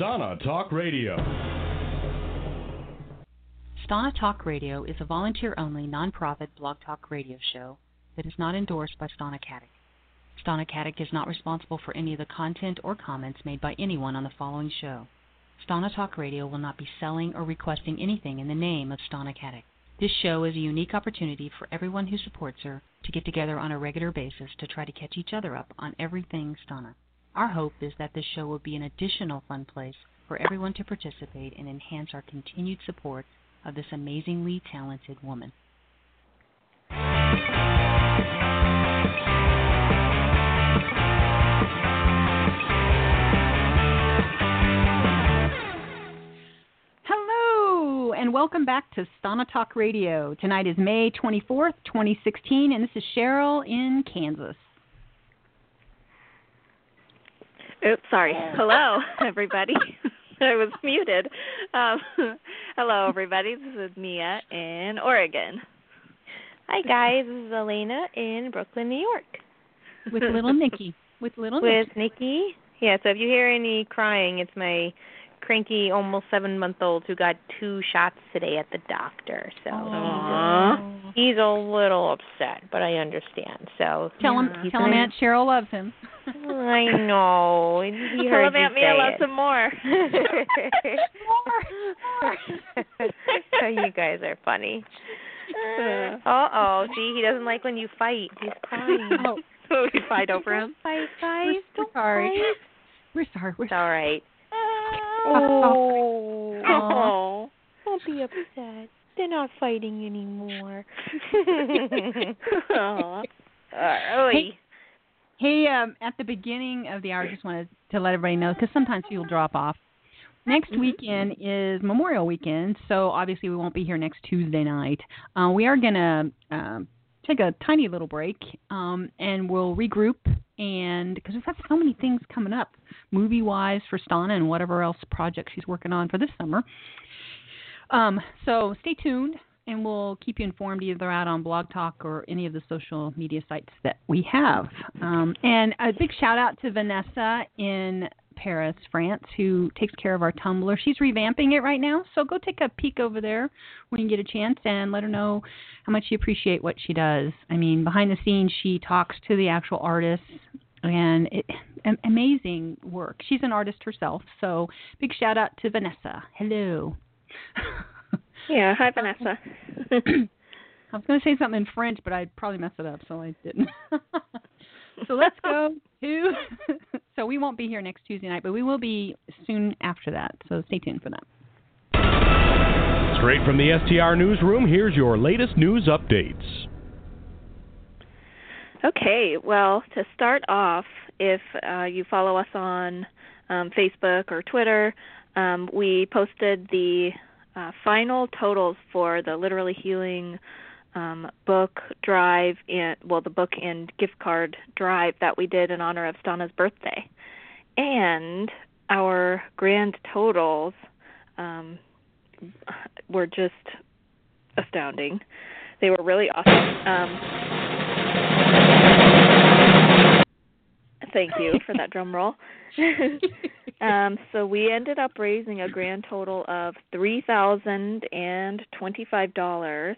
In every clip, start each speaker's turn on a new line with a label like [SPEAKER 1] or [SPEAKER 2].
[SPEAKER 1] Stana Talk Radio.
[SPEAKER 2] Stana Talk Radio is a volunteer only nonprofit blog talk radio show that is not endorsed by Stana Katic. Stanacatic is not responsible for any of the content or comments made by anyone on the following show. Stana Talk Radio will not be selling or requesting anything in the name of Stana Katic. This show is a unique opportunity for everyone who supports her to get together on a regular basis to try to catch each other up on everything Stana. Our hope is that this show will be an additional fun place for everyone to participate and enhance our continued support of this amazingly talented woman. Hello, and welcome back to Stana Talk Radio. Tonight is May 24th, 2016, and this is Cheryl in Kansas.
[SPEAKER 3] Oops, sorry. Hello, everybody. I was muted. Um, hello, everybody. This is Mia in Oregon.
[SPEAKER 4] Hi, guys. This is Elena in Brooklyn, New York.
[SPEAKER 2] With little Nikki. With little
[SPEAKER 4] With
[SPEAKER 2] Nikki.
[SPEAKER 4] Nikki. Yeah, so if you hear any crying, it's my cranky, almost seven month old who got two shots today at the doctor. So
[SPEAKER 3] Aww.
[SPEAKER 4] he's a little upset, but I understand. So
[SPEAKER 2] Tell him,
[SPEAKER 4] he's
[SPEAKER 2] tell him Aunt Cheryl loves him.
[SPEAKER 4] I know. He
[SPEAKER 3] Tell him
[SPEAKER 4] you
[SPEAKER 3] Aunt Mia
[SPEAKER 4] say
[SPEAKER 3] loves him more.
[SPEAKER 4] you guys are funny.
[SPEAKER 3] Uh,
[SPEAKER 4] oh. Gee, he doesn't like when you fight. He's crying.
[SPEAKER 2] Oh,
[SPEAKER 3] so we fight over him.
[SPEAKER 4] Fight, guys.
[SPEAKER 2] we're
[SPEAKER 4] Don't
[SPEAKER 2] sorry.
[SPEAKER 4] fight.
[SPEAKER 2] We're sorry. We're
[SPEAKER 4] It's all right.
[SPEAKER 3] Oh.
[SPEAKER 4] Oh. Don't be upset. They're not fighting anymore.
[SPEAKER 3] Aw.
[SPEAKER 4] Oy.
[SPEAKER 2] Hey, um, at the beginning of the hour, I just wanted to let everybody know because sometimes people drop off. Next weekend is Memorial Weekend, so obviously we won't be here next Tuesday night. Uh, we are gonna um, take a tiny little break, um, and we'll regroup. And because we've got so many things coming up, movie-wise for Stana and whatever else project she's working on for this summer. Um, so stay tuned, and we'll keep you informed either out on Blog Talk or any of the social media sites that we have. Um, and a big shout out to Vanessa in Paris, France, who takes care of our Tumblr. She's revamping it right now, so go take a peek over there when you get a chance and let her know how much you appreciate what she does. I mean, behind the scenes, she talks to the actual artists, and it, amazing work. She's an artist herself, so big shout out to Vanessa. Hello.
[SPEAKER 3] Yeah, hi Vanessa.
[SPEAKER 2] I was going to say something in French, but I'd probably mess it up, so I didn't. so let's go to. so we won't be here next Tuesday night, but we will be soon after that. So stay tuned for that.
[SPEAKER 1] Straight from the STR newsroom, here's your latest news updates.
[SPEAKER 3] Well, to start off, if uh, you follow us on um, Facebook or Twitter, um, we posted the uh, final totals for the Literally Healing um, book drive, and well, the book and gift card drive that we did in honor of Stana's birthday, and our grand totals um, were just astounding. They were really awesome. Thank you for that drum roll. um, so we ended up raising a grand total of three thousand and twenty-five dollars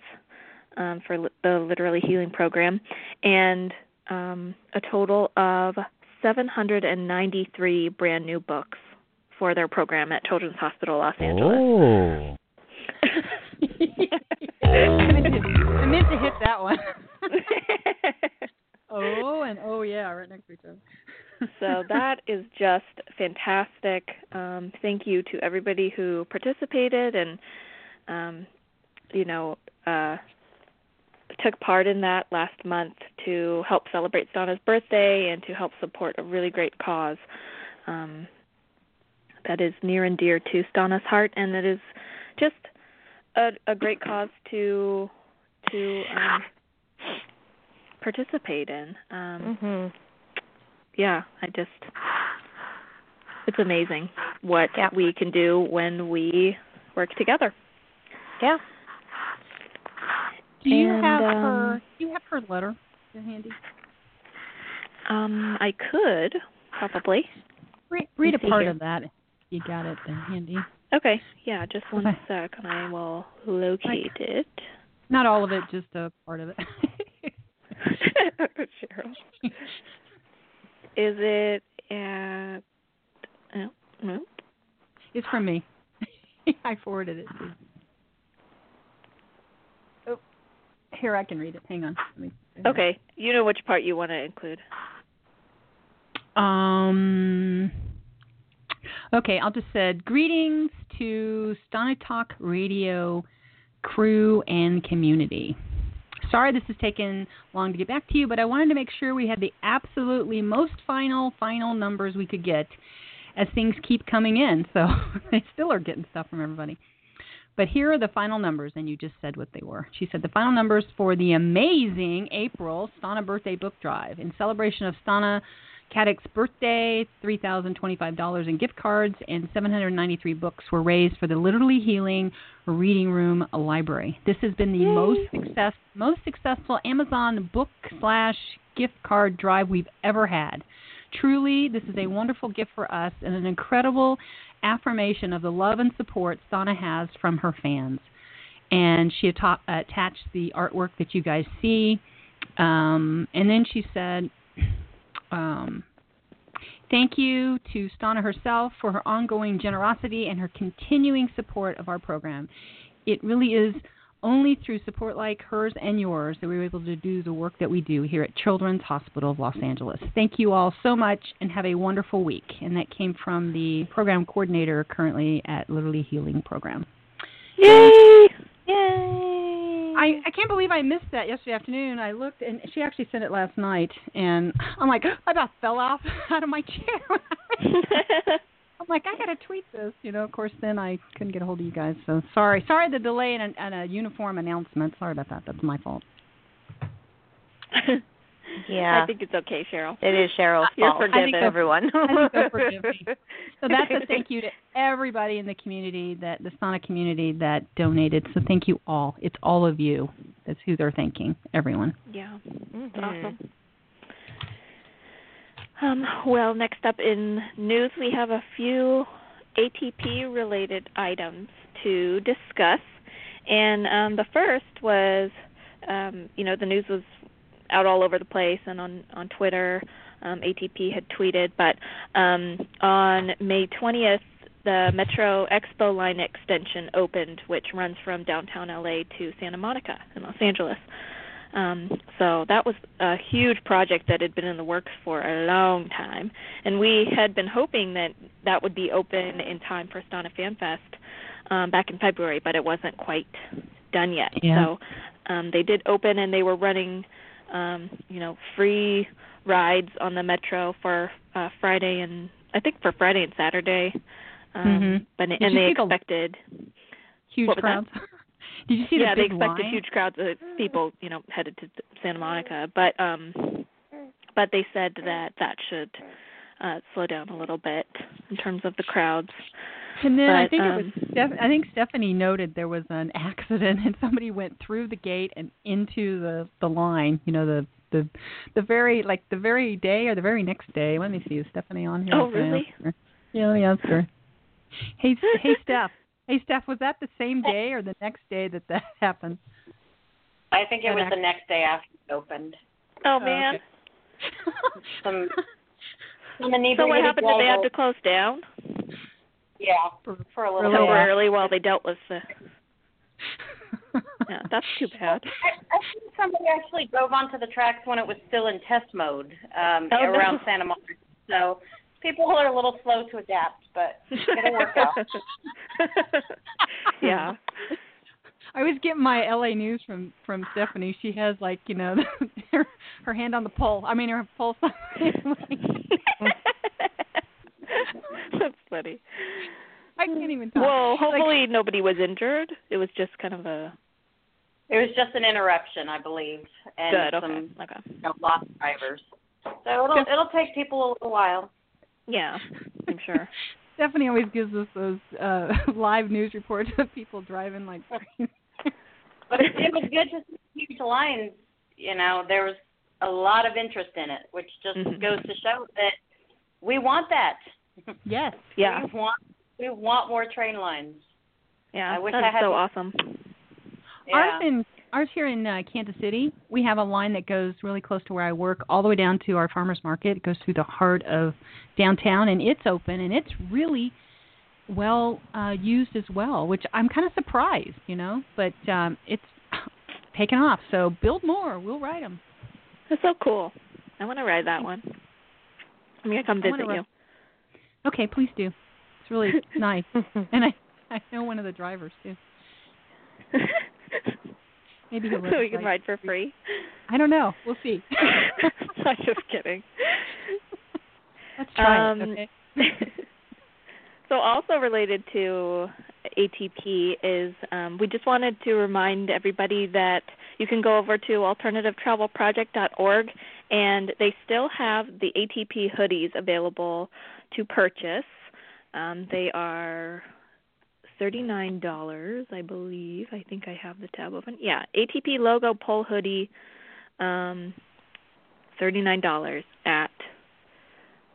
[SPEAKER 3] um, for li- the Literally Healing Program, and um, a total of seven hundred and ninety-three brand new books for their program at Children's Hospital Los Angeles.
[SPEAKER 1] Oh.
[SPEAKER 2] I meant to- I meant to hit that one. oh, and oh, yeah, right next to each other.
[SPEAKER 3] so that is just fantastic. Um, thank you to everybody who participated and, um, you know, uh, took part in that last month to help celebrate Stana's birthday and to help support a really great cause um, that is near and dear to Stana's heart, and it is just a, a great cause to to um, participate in. Um,
[SPEAKER 4] Mhm.
[SPEAKER 3] Yeah, I just it's amazing what
[SPEAKER 4] Yeah.
[SPEAKER 3] we can do when we work together.
[SPEAKER 4] Yeah.
[SPEAKER 2] Do you
[SPEAKER 3] And,
[SPEAKER 2] have
[SPEAKER 3] um,
[SPEAKER 2] her? Do you have her letter handy?
[SPEAKER 3] Um, I could probably.
[SPEAKER 2] Read, read a part
[SPEAKER 3] here.
[SPEAKER 2] of that. you got it there handy.
[SPEAKER 3] Okay, yeah, just one
[SPEAKER 2] Okay.
[SPEAKER 3] sec and I will locate it.
[SPEAKER 2] Not all of it, just a part of it.
[SPEAKER 3] Cheryl. Is it at no, no.
[SPEAKER 2] it's from me. I forwarded it. To you. Oh, here I can read it. Hang on. Let me,
[SPEAKER 3] Okay. You know which part you want to include.
[SPEAKER 2] Um. Okay, I'll just said greetings to Stana Talk Radio crew and community. Sorry this has taken long to get back to you, but I wanted to make sure we had the absolutely most final, final numbers we could get as things keep coming in. So they still are getting stuff from everybody. But here are the final numbers, and you just said what they were. She said the final numbers for the amazing April Stana Birthday Book Drive in celebration of Stana Katic's birthday, $3,025 in gift cards, and 793 books were raised for the Literally Healing Reading Room Library. This has been the most success, most successful Amazon book slash gift card drive we've ever had. Truly, this is a wonderful gift for us and an incredible affirmation of the love and support Stana has from her fans. And she atta- attached the artwork that you guys see. Um, and then she said, um, Thank you to Stana herself for her ongoing generosity and her continuing support of our program. It really is only through support like hers and yours that we were able to do the work that we do here at Children's Hospital of Los Angeles. Thank you all so much and have a wonderful week. And that came from the program coordinator currently at Literally Healing Program.
[SPEAKER 3] Yay!
[SPEAKER 4] Yay!
[SPEAKER 2] I, I can't believe I missed that yesterday afternoon. I looked and she actually sent it last night, and I'm like, I about fell off out of my chair. I'm like, I gotta tweet this, you know. Of course, then I couldn't get a hold of you guys, so sorry. Sorry the delay in a, in a uniform announcement. Sorry about that. That's my fault.
[SPEAKER 4] yeah.
[SPEAKER 3] I think it's okay, Cheryl.
[SPEAKER 4] it is Cheryl's
[SPEAKER 3] You're
[SPEAKER 4] fault.
[SPEAKER 3] forgiven.
[SPEAKER 4] everyone.
[SPEAKER 2] I think forgive me. So that's a thank you to everybody in the community, that the Sonic community that donated. So thank you all. It's all of you. That's who they're thanking. Everyone.
[SPEAKER 3] Yeah.
[SPEAKER 4] Mhm.
[SPEAKER 3] Awesome. Um, well, next up in news, we have a few ATP related items to discuss. And um, the first was, um, you know, the news was out all over the place and on, on Twitter. Um, ATP had tweeted, but um, on May 20th, the Metro Expo line extension opened, which runs from downtown LA to Santa Monica in Los Angeles. Um, so that was a huge project that had been in the works for a long time, and we had been hoping that that would be open in time for Stana Fan Fest um, back in February, but it wasn't quite done yet.
[SPEAKER 2] Yeah.
[SPEAKER 3] So um, they did open, and they were running, um, you know, free rides on the metro for uh, Friday and I think for Friday and Saturday. Um,
[SPEAKER 2] Mhm.
[SPEAKER 3] But
[SPEAKER 2] Did
[SPEAKER 3] and they
[SPEAKER 2] the
[SPEAKER 3] expected
[SPEAKER 2] Huge
[SPEAKER 3] What was that?
[SPEAKER 2] crowds. Did you see
[SPEAKER 3] yeah,
[SPEAKER 2] the
[SPEAKER 3] they expected
[SPEAKER 2] line?
[SPEAKER 3] huge crowds of people, you know, headed to Santa Monica. But um but they said that that should uh slow down a little bit in terms of the crowds.
[SPEAKER 2] And then I
[SPEAKER 3] But,
[SPEAKER 2] think it
[SPEAKER 3] um,
[SPEAKER 2] was Steph- I think Stephanie noted there was an accident and somebody went through the gate and into the the line. You know the the the very like the very day or the very next day. Let me see, is Stephanie on here?
[SPEAKER 3] Oh, really?
[SPEAKER 2] ask? Yeah, let me ask her. Hey, hey, Steph. Hey, Steph. Was that the same day or the next day that that happened?
[SPEAKER 5] I think it
[SPEAKER 2] An
[SPEAKER 5] was the next day after it opened.
[SPEAKER 3] Oh
[SPEAKER 2] Oh,
[SPEAKER 3] man.
[SPEAKER 2] okay.
[SPEAKER 5] Some some
[SPEAKER 3] So what happened? Did they have to close down
[SPEAKER 5] Yeah,
[SPEAKER 2] For-
[SPEAKER 5] for a little
[SPEAKER 2] Really?
[SPEAKER 5] bit.
[SPEAKER 3] temporarily while they dealt with the? Yeah, that's too bad.
[SPEAKER 5] I, I think somebody actually drove onto the tracks when it was still in test mode um,
[SPEAKER 3] Oh, no.
[SPEAKER 5] around Santa Monica. So people are a little slow to adapt, but it'll work out.
[SPEAKER 3] yeah.
[SPEAKER 2] I was getting my LA news from from Stephanie. She has like you know her her hand on the pole. I mean her pulse.
[SPEAKER 3] That's funny.
[SPEAKER 2] I can't even talk.
[SPEAKER 3] Well,
[SPEAKER 2] Like,
[SPEAKER 3] hopefully nobody was injured. It was just kind of a
[SPEAKER 5] It was just an interruption, I believe, and
[SPEAKER 3] good.
[SPEAKER 5] some
[SPEAKER 3] Okay. Okay.
[SPEAKER 5] you know, lost drivers. So it'll
[SPEAKER 2] Good.
[SPEAKER 5] it'll take people a little while.
[SPEAKER 3] Yeah, I'm sure.
[SPEAKER 2] Stephanie always gives us those uh live news reports of people driving like crazy.
[SPEAKER 5] But it, it was good to see huge lines. You know, there was a lot of interest in it, which just
[SPEAKER 3] Mhm.
[SPEAKER 5] goes to show that we want that.
[SPEAKER 2] Yes.
[SPEAKER 3] Yeah.
[SPEAKER 5] We want We want more train lines.
[SPEAKER 3] Yeah,
[SPEAKER 5] I wish
[SPEAKER 3] that's
[SPEAKER 5] I had
[SPEAKER 3] so
[SPEAKER 5] one.
[SPEAKER 3] awesome.
[SPEAKER 5] Yeah.
[SPEAKER 2] Ours in ours here in uh, Kansas City, we have a line that goes really close to where I work, all the way down to our farmers market. It goes through the heart of downtown, and it's open, and it's really well uh, used as well, which I'm kind of surprised, you know. But um, it's taken off, so build more. We'll ride them.
[SPEAKER 3] That's so cool. I want to ride that one. I'm gonna come
[SPEAKER 2] I wanna
[SPEAKER 3] visit
[SPEAKER 2] ride-
[SPEAKER 3] you.
[SPEAKER 2] Okay, please do. It's really nice, and I I know one of the drivers too. Maybe he'll let
[SPEAKER 3] we can ride for free.
[SPEAKER 2] I don't know. We'll see.
[SPEAKER 3] I'm just kidding.
[SPEAKER 2] Let's try
[SPEAKER 3] Um,
[SPEAKER 2] it. Okay.
[SPEAKER 3] so also related to ATP is um, we just wanted to remind everybody that you can go over to alternativetravelproject.org and they still have the ATP hoodies available to purchase. Um, they are thirty-nine dollars, I believe. I think I have the tab open. Yeah, ATP logo pull hoodie, um, thirty-nine dollars at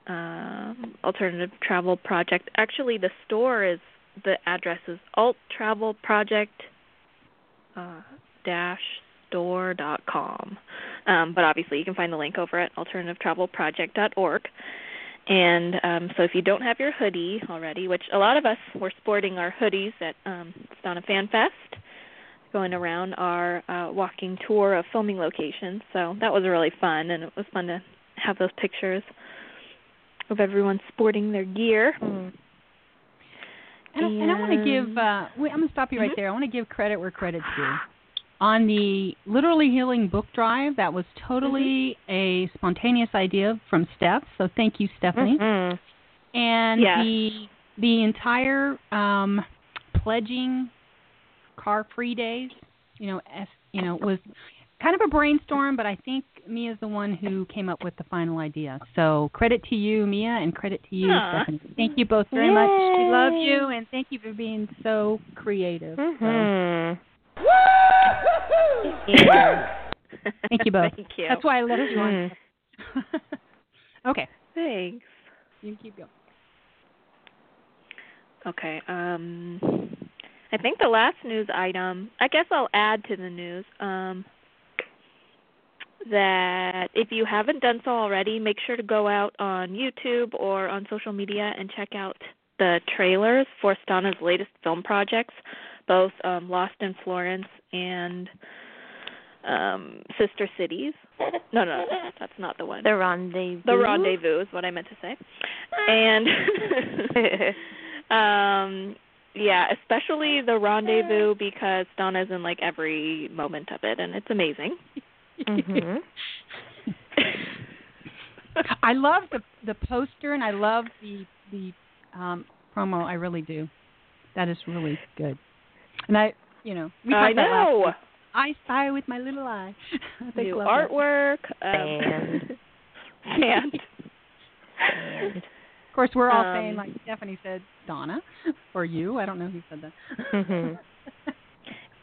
[SPEAKER 3] um, Alternative Travel Project. Actually, the store is the address is alt travel project uh, dash store dot com. Um, but obviously, you can find the link over at alternativetravelproject.org. And um, so, if you don't have your hoodie already, which a lot of us were sporting our hoodies at um, Stana Fan Fest, going around our uh, walking tour of filming locations. So that was really fun, and it was fun to have those pictures of everyone sporting their gear.
[SPEAKER 4] Mm.
[SPEAKER 2] And, I- and I want to give, uh, wait, I'm going to stop you right
[SPEAKER 3] Mhm.
[SPEAKER 2] there. I want to give credit where credit's due. On the Literally Healing book drive, that was totally a spontaneous idea from Steph. So thank you, Stephanie.
[SPEAKER 4] Mhm.
[SPEAKER 2] And
[SPEAKER 3] Yes.
[SPEAKER 2] the the entire um, pledging car-free days, you know, S, you know, was kind of a brainstorm, but I think Mia is the one who came up with the final idea. So credit to you, Mia, and credit to you,
[SPEAKER 3] Aw.
[SPEAKER 2] Stephanie. Thank you both very much. We love you, and thank you for being so creative. So, Thank you both.
[SPEAKER 3] Thank you.
[SPEAKER 2] That's why I let you on.
[SPEAKER 4] Mhm.
[SPEAKER 2] okay,
[SPEAKER 3] Thanks.
[SPEAKER 2] you can keep going.
[SPEAKER 3] Okay. Um I think the last news item, I guess I'll add to the news um that if you haven't done so already, make sure to go out on YouTube or on social media and check out the trailers for Stana's latest film projects, both um Lost in Florence and um Sister Cities. No, no, that's not the one.
[SPEAKER 4] The rendezvous.
[SPEAKER 3] The rendezvous is what I meant to say. And um yeah, especially the rendezvous because Stana's in like every moment of it and it's amazing.
[SPEAKER 4] Mhm.
[SPEAKER 2] I love the the poster and I love the the um promo. I really do. That is really good. And I, you know, we
[SPEAKER 3] I
[SPEAKER 2] talked about last
[SPEAKER 3] know.
[SPEAKER 2] I spy with my little eye. I
[SPEAKER 3] New
[SPEAKER 2] love that.
[SPEAKER 3] artwork, um, and
[SPEAKER 4] And-
[SPEAKER 2] Of course, we're all
[SPEAKER 3] Um,
[SPEAKER 2] saying like Stephanie said, Donna, or you. I don't know who said that.
[SPEAKER 4] Mhm.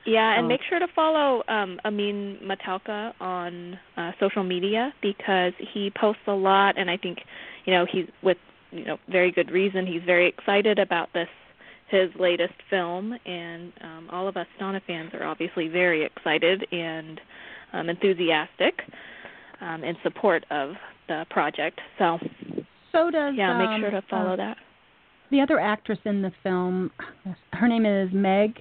[SPEAKER 3] Yeah, and
[SPEAKER 2] Oh.
[SPEAKER 3] make sure to follow um Amin Matalqa on uh social media because he posts a lot and I think, you know, he's with you know, very good reason. He's very excited about this his latest film and um all of us Stana fans are obviously very excited and um enthusiastic um in support of the project. So,
[SPEAKER 2] So does
[SPEAKER 3] yeah, make
[SPEAKER 2] um,
[SPEAKER 3] sure to follow
[SPEAKER 2] uh,
[SPEAKER 3] that.
[SPEAKER 2] the other actress in the film. Her name is Meg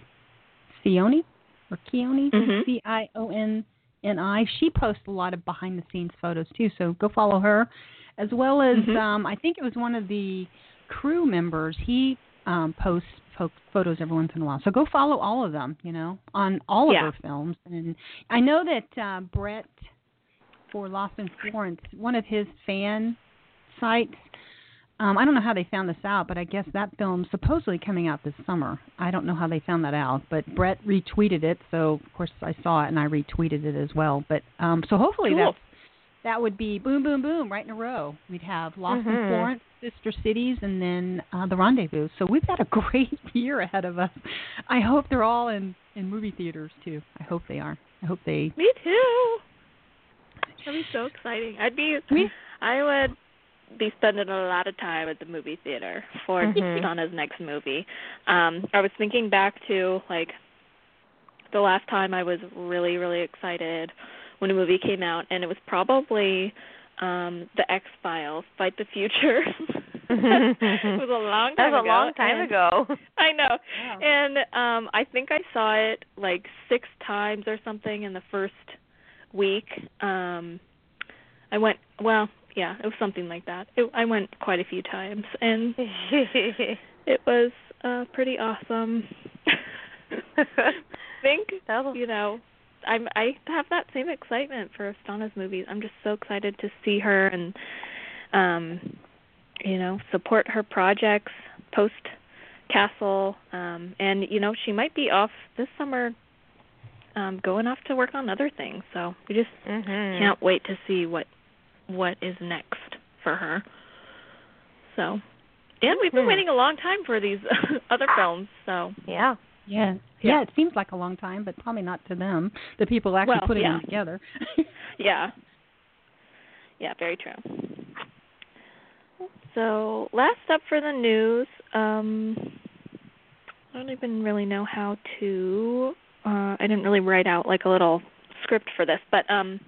[SPEAKER 2] Cioni or Keone,
[SPEAKER 3] Mhm.
[SPEAKER 2] C I O N N I. She posts a lot of behind the scenes photos too, so go follow her. As well as
[SPEAKER 3] Mhm.
[SPEAKER 2] um, I think it was one of the crew members. He um, posts po- photos every once in a while. So go follow all of them. You know, on all of
[SPEAKER 3] Yeah.
[SPEAKER 2] her films. And I know that uh, Brett for Lost in Florence, one of his fan sites. Um, I don't know how they found this out, but I guess that film's supposedly coming out this summer. I don't know how they found that out, but Brett retweeted it, so of course I saw it and I retweeted it as well. But um, so hopefully
[SPEAKER 3] Cool.
[SPEAKER 2] that's that would be boom, boom, boom, right in a row. We'd have Lost in
[SPEAKER 4] Mhm.
[SPEAKER 2] Florence, Sister Cities, and then uh, The Rendezvous. So we've got a great year ahead of us. I hope they're all in in movie theaters too. I hope they are. I hope they.
[SPEAKER 3] Me too. That'd be so exciting. I'd be
[SPEAKER 2] We-
[SPEAKER 3] I would be spending a lot of time at the movie theater for
[SPEAKER 4] Mhm.
[SPEAKER 3] Stana's next movie. Um, I was thinking back to like the last time I was really really excited when a movie came out, and it was probably um the X Files: Fight the Future. it was a long time.
[SPEAKER 4] That was a
[SPEAKER 3] ago.
[SPEAKER 4] long time
[SPEAKER 3] and-
[SPEAKER 4] ago.
[SPEAKER 3] I know.
[SPEAKER 2] Wow.
[SPEAKER 3] And um I think I saw it like 6 times or something in the first week. Um I went well, yeah, it was something like that. It, I went quite a few times and it was uh pretty awesome.
[SPEAKER 4] I think
[SPEAKER 3] you know, I'm I have that same excitement for Stana's movies. I'm just so excited to see her and um you know, support her projects post Castle. Um and you know, she might be off this summer um going off to work on other things. So we just
[SPEAKER 4] Mhm.
[SPEAKER 3] can't wait to see what what is next for her. So and we've been
[SPEAKER 4] Mhm.
[SPEAKER 3] waiting a long time for these other films, so
[SPEAKER 4] Yeah.
[SPEAKER 2] Yeah.
[SPEAKER 3] Yeah.
[SPEAKER 2] yeah, It seems like a long time, but probably not to them, the people actually
[SPEAKER 3] Well,
[SPEAKER 2] putting
[SPEAKER 3] yeah.
[SPEAKER 2] them together.
[SPEAKER 3] Yeah. Yeah, very true. So, last up for the news, um I don't even really know how to uh I didn't really write out like a little script for this, but um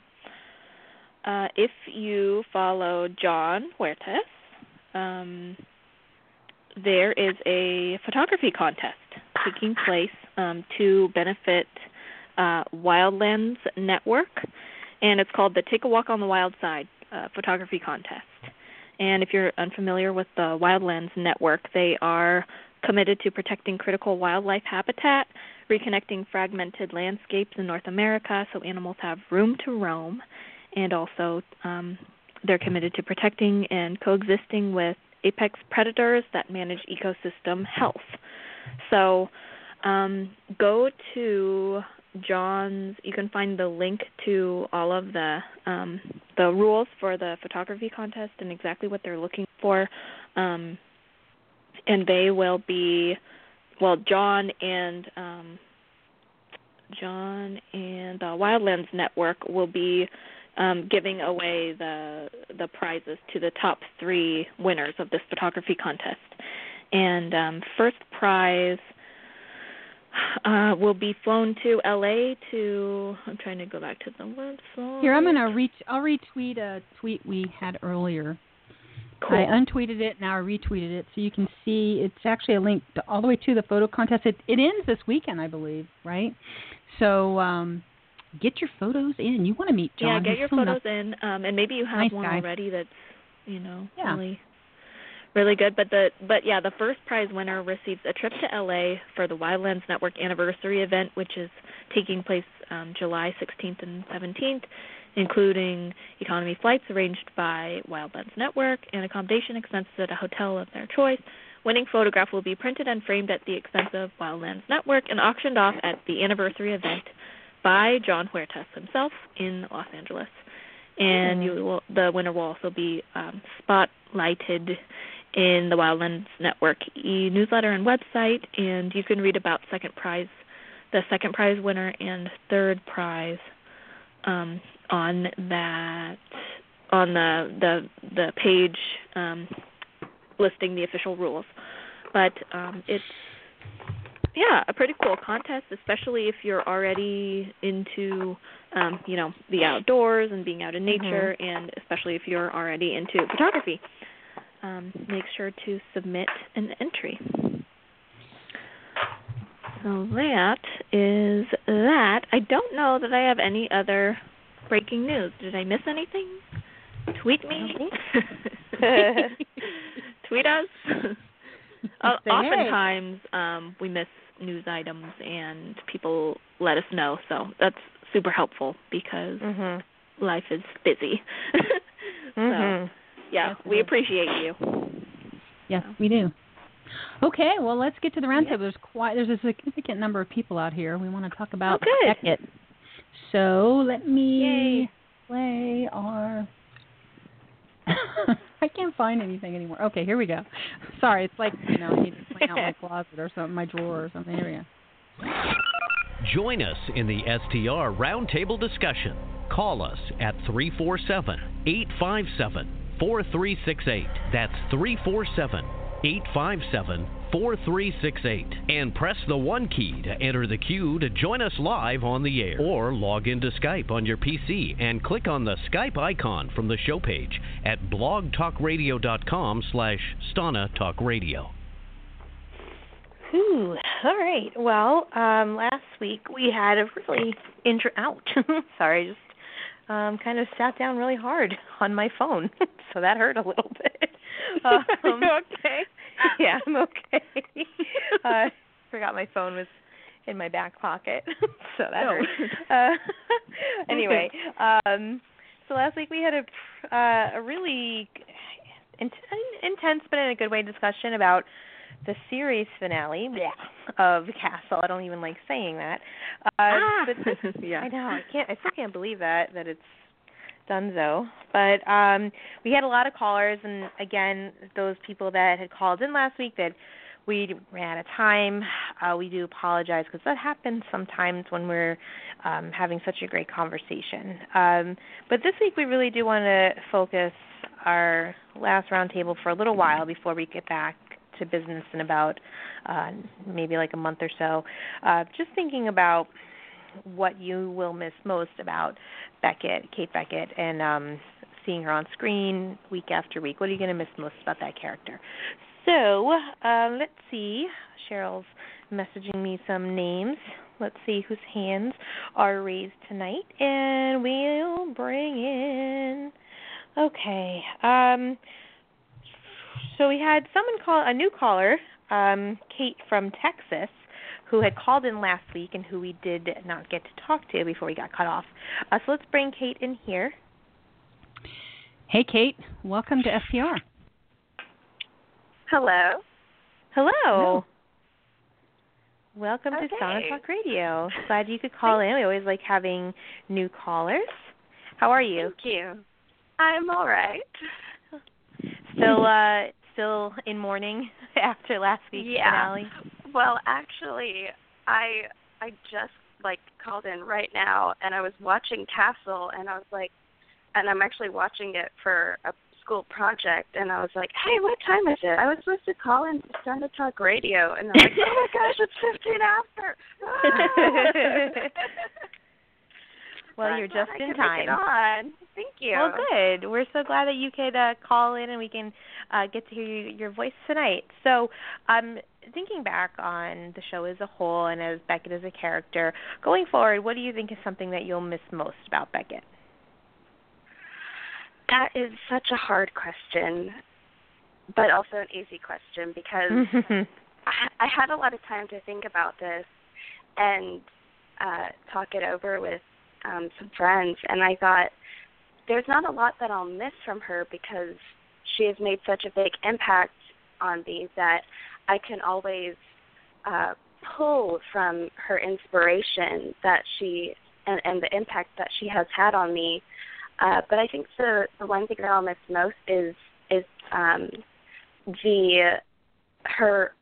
[SPEAKER 3] uh if you follow Jon Huertas, um there is a photography contest taking place um to benefit uh Wildlands Network and it's called the Take a Walk on the Wild Side uh, photography contest. And if you're unfamiliar with the Wildlands Network, they are committed to protecting critical wildlife habitat, reconnecting fragmented landscapes in North America so animals have room to roam, and also um, they're committed to protecting and coexisting with apex predators that manage ecosystem health. So um, go to Jon's. You can find the link to all of the um, the rules for the photography contest and exactly what they're looking for. Um, and they will be, well, Jon and um, John and the Wildlands Network will be um, giving away the the prizes to the top three winners of this photography contest. And um, first prize uh, will be flown to LA to. I'm trying to go back to the website.
[SPEAKER 2] Here, I'm gonna reach. I'll retweet a tweet we had earlier.
[SPEAKER 3] Cool.
[SPEAKER 2] I untweeted it, now I retweeted it, so you can see it's actually a link to, all the way to the photo contest. It it ends this weekend, I believe, right? So um, get your photos in. You want to meet Jon?
[SPEAKER 3] yeah, get
[SPEAKER 2] He's
[SPEAKER 3] your photos in, um, and maybe you have
[SPEAKER 2] Nice
[SPEAKER 3] one
[SPEAKER 2] guy.
[SPEAKER 3] already that's you know
[SPEAKER 2] Yeah.
[SPEAKER 3] really really good. But the but yeah, the first prize winner receives a trip to LA for the Wildlands Network anniversary event, which is taking place um, July 16th and 17th, including economy flights arranged by Wildlands Network and accommodation expenses at a hotel of their choice. Winning photograph will be printed and framed at the expense of Wildlands Network and auctioned off at the anniversary event by Jon Huertas himself in Los Angeles. And you will, the winner will also be um, spotlighted in the Wildlands Network e newsletter and website, and you can read about second prize, the second prize winner and third prize um, on that on the the the page um, listing the official rules. But um, it's yeah, a pretty cool contest, especially if you're already into um, you know, the outdoors and being out in nature and especially if you're already into photography. Um, make sure to submit an entry. So that is that. I don't know that I have any other breaking news. Did I miss anything? Tweet me. Tweet us. Oftentimes um, we miss news items and people let us know, so that's super helpful because
[SPEAKER 4] Mhm.
[SPEAKER 3] life is busy. so
[SPEAKER 4] Mhm.
[SPEAKER 3] Yeah,
[SPEAKER 2] Yes,
[SPEAKER 3] we
[SPEAKER 2] is.
[SPEAKER 3] appreciate you.
[SPEAKER 2] Yes, we do. Okay, well, let's get to the roundtable. There's quite there's a significant number of people out here. We want to talk about
[SPEAKER 3] Oh.
[SPEAKER 2] Beckett. So let me
[SPEAKER 3] Yay.
[SPEAKER 2] play our. I can't find anything anymore. Okay, here we go. Sorry, it's like you know I need to clean out my closet or something, my drawer or something. Here we go.
[SPEAKER 6] Join us in the STR Roundtable discussion. Call us at 347 857 4368. That's 347 857 4368. And press the 1 key to enter the queue to join us live on the air. Or log into Skype on your PC and click on the Skype icon from the show page at blogtalkradio.com slash Stana Talk Radio.
[SPEAKER 4] Whew. All right. Well, um, last week we had a really intro out. Sorry, just um, kind of sat down really hard on my phone, so that hurt a little bit. Um,
[SPEAKER 3] okay?
[SPEAKER 4] yeah, I'm okay. uh, forgot my phone was in my back pocket, so that
[SPEAKER 3] Oh.
[SPEAKER 4] hurt. Uh, anyway, um, so last week we had a uh, a really int- intense, but in a good way, discussion about the series finale of Castle. I don't even like saying that. Uh,
[SPEAKER 3] Ah.
[SPEAKER 4] but this
[SPEAKER 3] yeah.
[SPEAKER 4] I know. I can't. I still can't believe that that it's done so. But um, we had a lot of callers, and again, those people that had called in last week that we ran out of time. Uh, we do apologize because that happens sometimes when we're um, having such a great conversation. Um, but this week, we really do want to focus our last roundtable for a little while before we get back to business in about uh, maybe like a month or so. Uh, just thinking about what you will miss most about Beckett, Kate Beckett, and um, seeing her on screen week after week. What are you going to miss most about that character? So um, let's see. Cheryl's messaging me some names. Let's see whose hands are raised tonight, and we'll bring in. Okay. Um, so we had someone call a new caller, um, Kate from Texas, who had called in last week and who we did not get to talk to before we got cut off. Uh, so let's bring Kate in here.
[SPEAKER 2] Hey, Kate. Welcome to FPR.
[SPEAKER 7] Hello.
[SPEAKER 4] Hello.
[SPEAKER 2] Hello.
[SPEAKER 4] Welcome to
[SPEAKER 7] Okay.
[SPEAKER 4] Talk Radio. Glad you could call in. We always like having new callers. How are you?
[SPEAKER 7] Thank you. I'm all right.
[SPEAKER 4] Still uh still in mourning after last week's
[SPEAKER 7] Yeah.
[SPEAKER 4] finale?
[SPEAKER 7] Well, actually, I I just like called in right now, and I was watching Castle, and I was like, and I'm actually watching it for a school project, and I was like, hey, what time is it? I was supposed to call in to Start to Talk Radio, and I'm like, oh my gosh, it's 15 after.
[SPEAKER 4] well,
[SPEAKER 7] But
[SPEAKER 4] you're just in time.
[SPEAKER 7] on. Thank you.
[SPEAKER 4] Well, good. We're so glad that you could uh, call in and we can uh, get to hear you, your voice tonight. So, um, thinking back on the show as a whole and as Beckett as a character, going forward, what do you think is something that you'll miss most about Beckett?
[SPEAKER 7] That is such a hard question, but also an easy question because I, I had a lot of time to think about this and uh, talk it over with um, some friends, and I thought there's not a lot that I'll miss from her because she has made such a big impact on me that I can always uh, pull from her inspiration that she and, and the impact that she has had on me. Uh, but I think the the one thing that I'll miss most is is um, the her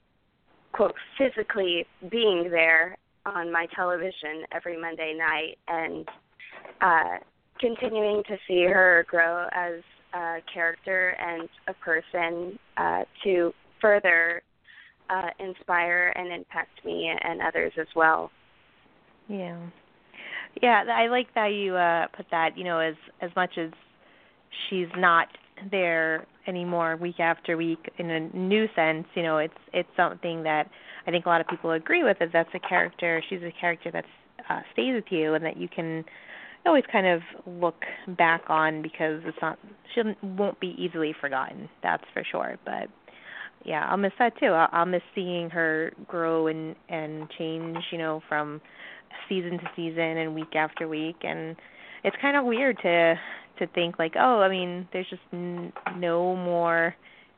[SPEAKER 7] quote physically being there on my television every Monday night and uh, continuing to see her grow as a character and a person uh, to further uh, inspire and impact me and others as well.
[SPEAKER 4] Yeah. Yeah, I like that you uh put that, you know, as as much as she's not there anymore week after week in a new sense, you know, it's it's something that I think a lot of people agree with is that's a character, she's a character that uh stays with you and that you can always kind of look back on because it's not she won't be easily forgotten, that's for sure. But yeah, I'll miss that too. I'll, I'll miss seeing her grow and and change, you know, from season to season and week after week and it's kind of weird to to think like oh i mean there's just n- no more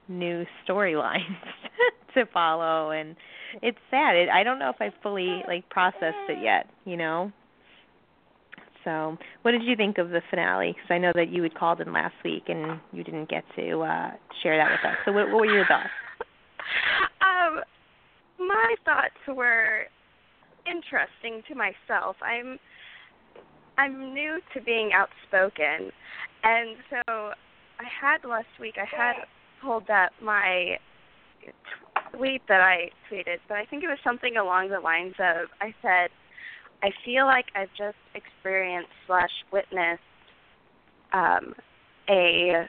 [SPEAKER 4] new storylines to follow and it's sad it, i don't know if i fully like processed it yet you know so what did you think of the finale because i know that you had called in last week and you didn't get to uh share that with us so what, what were your thoughts
[SPEAKER 7] um, my thoughts were interesting to myself. I'm I'm new to being outspoken, and so I had last week. I had pulled up my tweet that I tweeted, but I think it was something along the lines of I said, I feel like I've just experienced slash witnessed um, a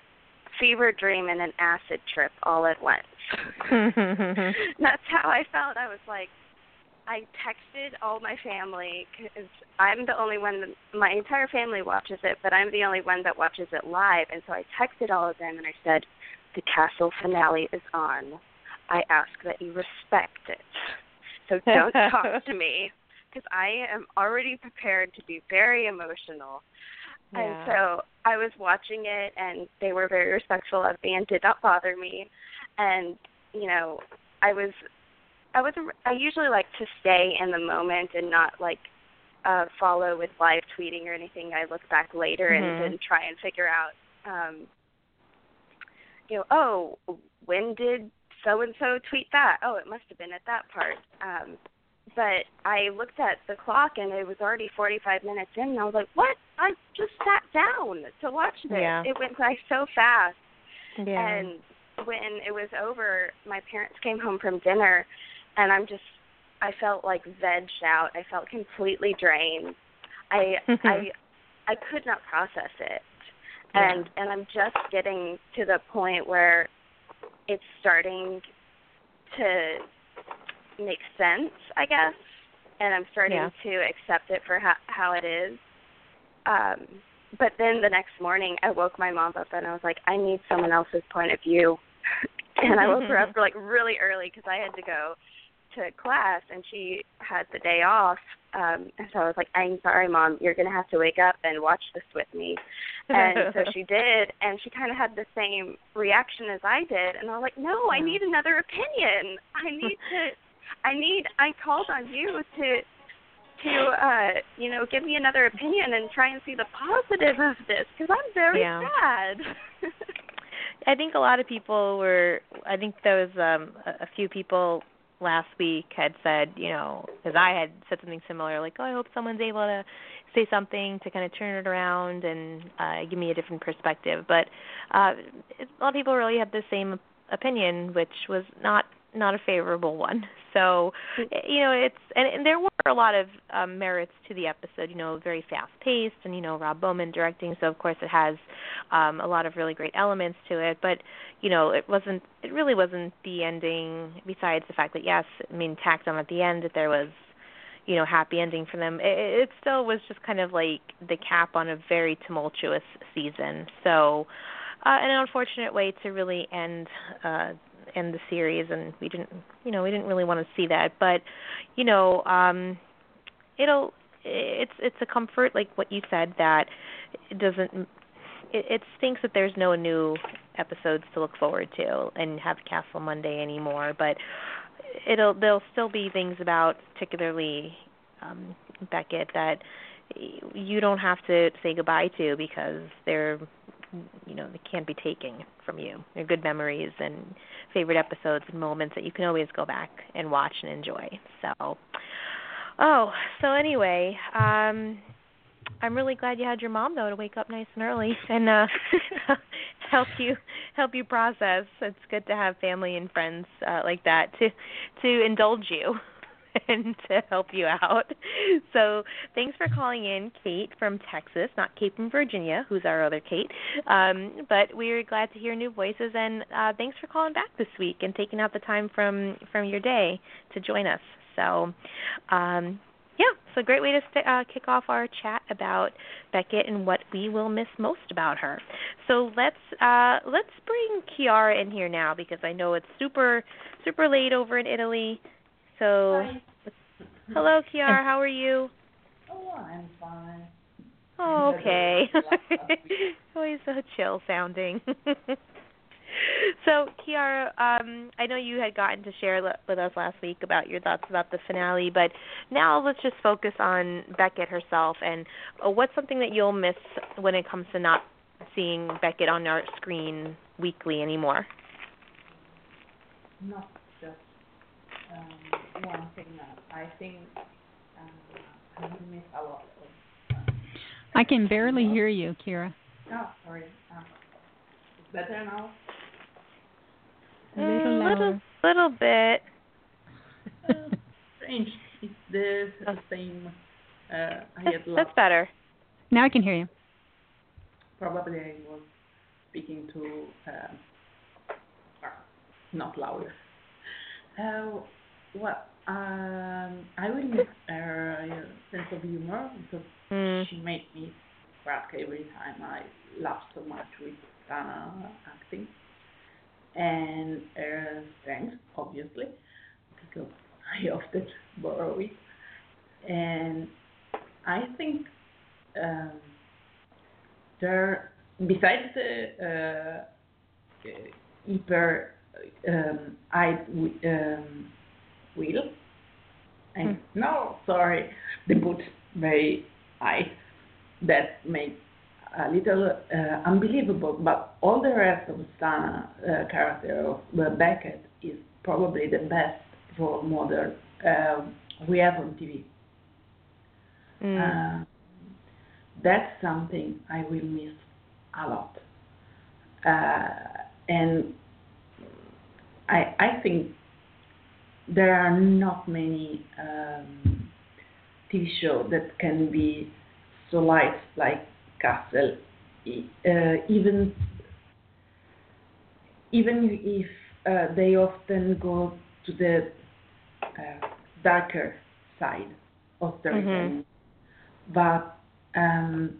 [SPEAKER 7] fever dream and an acid trip all at once. That's how I felt. I was like, I texted all my family because I'm the only one. That, my entire family watches it, but I'm the only one that watches it live. And so I texted all of them and I said, "The castle finale is on. I ask that you respect it. So don't talk to me because I am already prepared to be very emotional."
[SPEAKER 4] Yeah.
[SPEAKER 7] And so I was watching it, and they were very respectful of me and did not bother me. And you know, I was I was I usually like to stay in the moment and not like uh follow with live tweeting or anything. I look back later
[SPEAKER 4] Mhm.
[SPEAKER 7] and then try and figure out um you know, oh, when did so and so tweet that? Oh, it must have been at that part. Um but I looked at the clock and it was already 45 minutes in and I was like, "What? I just sat down to watch this."
[SPEAKER 4] Yeah.
[SPEAKER 7] It went by so fast.
[SPEAKER 4] yeah.
[SPEAKER 7] And when it was over, my parents came home from dinner, and I'm just, I felt like vegged out. I felt completely drained. I, I, I could not process it,
[SPEAKER 4] Yeah.
[SPEAKER 7] and and I'm just getting to the point where it's starting to make sense, I guess, and I'm starting
[SPEAKER 4] Yeah.
[SPEAKER 7] to accept it for how how it is. Um, but then the next morning, I woke my mom up and I was like, I need someone else's point of view. and I woke her up like really early because I had to go to class and she had the day off. Um, and so I was like, I'm sorry, mom, you're going to have to wake up and watch this with me. And so she did, and she kind of had the same reaction as I did. And I was like, no, I need another opinion. I need to. I need. I called on you to to uh you know give me another opinion and try and see the positive of this because i'm very
[SPEAKER 4] Yeah.
[SPEAKER 7] sad
[SPEAKER 4] I think a lot of people were. I think there was um, a, a few people last week had said, you know, because I had said something similar, like, oh, I hope someone's able to say something to kind of turn it around and uh, give me a different perspective. But uh, a lot of people really had the same opinion, which was not not a favorable one. So, you know, it's and, and there were a lot of um, merits to the episode. You know, very fast paced, and you know, Rob Bowman directing, so of course it has um, a lot of really great elements to it. But you know, it wasn't. It really wasn't the ending. Besides the fact that yes, I mean, tacked on at the end that there was you know happy ending for them it, it still was just kind of like the cap on a very tumultuous season so uh an unfortunate way to really end uh end the series and we didn't you know we didn't really want to see that. But you know um it'll it's it's a comfort like what you said that it doesn't it, it stinks that there's no new episodes to look forward to and have Castle Monday anymore. But it'll there'll still be things about particularly um Beckett that you don't have to say goodbye to because they're you know they can't be taken from you. Good memories and favorite episodes and moments that you can always go back and watch and enjoy. So oh so anyway um I'm really glad you had your mom though to wake up nice and early and uh help you help you process. It's good to have family and friends uh like that to to indulge you and to help you out. So thanks for calling in, Kate from Texas, not Kate from Virginia, who's our other Kate. Um, but we're glad to hear new voices, and uh, thanks for calling back this week and taking out the time from from your day to join us. So, um, yeah, so great way to st- uh, kick off our chat about Beckett and what we will miss most about her. So let's uh, let's bring Kiara in here now because I know it's super super late over in Italy. So, hello, Kiara. How are you?
[SPEAKER 8] Oh, I'm fine.
[SPEAKER 4] Oh, okay. Always so chill sounding. so, Kiara, um, I know you had gotten to share le- with us last week about your thoughts about the finale, but now let's just focus on Beckett herself and uh, what's something that you'll miss when it comes to not seeing Beckett on our screen weekly anymore.
[SPEAKER 8] Not just um, one thing. That I think um, I miss a lot. Of,
[SPEAKER 2] I can barely hear you, Kira.
[SPEAKER 8] oh, sorry. Uh, better now?
[SPEAKER 2] A little
[SPEAKER 4] Mm, little, little bit.
[SPEAKER 8] Strange. It's the same. Uh, I had
[SPEAKER 4] That's,
[SPEAKER 8] lost.
[SPEAKER 4] that's better.
[SPEAKER 2] Now I can hear you.
[SPEAKER 8] Probably I was speaking to uh, uh, not louder. Uh, well, um, I will miss her uh, sense of humor because
[SPEAKER 4] Mm.
[SPEAKER 8] she made me crack every time I laughed so much with Stana acting. And her strength, obviously, because I often borrow it. And I think um, there, besides the uh, uh, hyper um, I um, will, and no, sorry, the boot very high that make a little uh, unbelievable, but all the rest of Stana uh, character of uh, Beckett is probably the best role model um we have on TV.
[SPEAKER 4] Mm.
[SPEAKER 8] Uh, that's something I will miss a lot. Uh, and I, I think there are not many um, TV shows that can be so light like Castle, uh, even even if uh, they often go to the uh, darker side of storytelling. But um,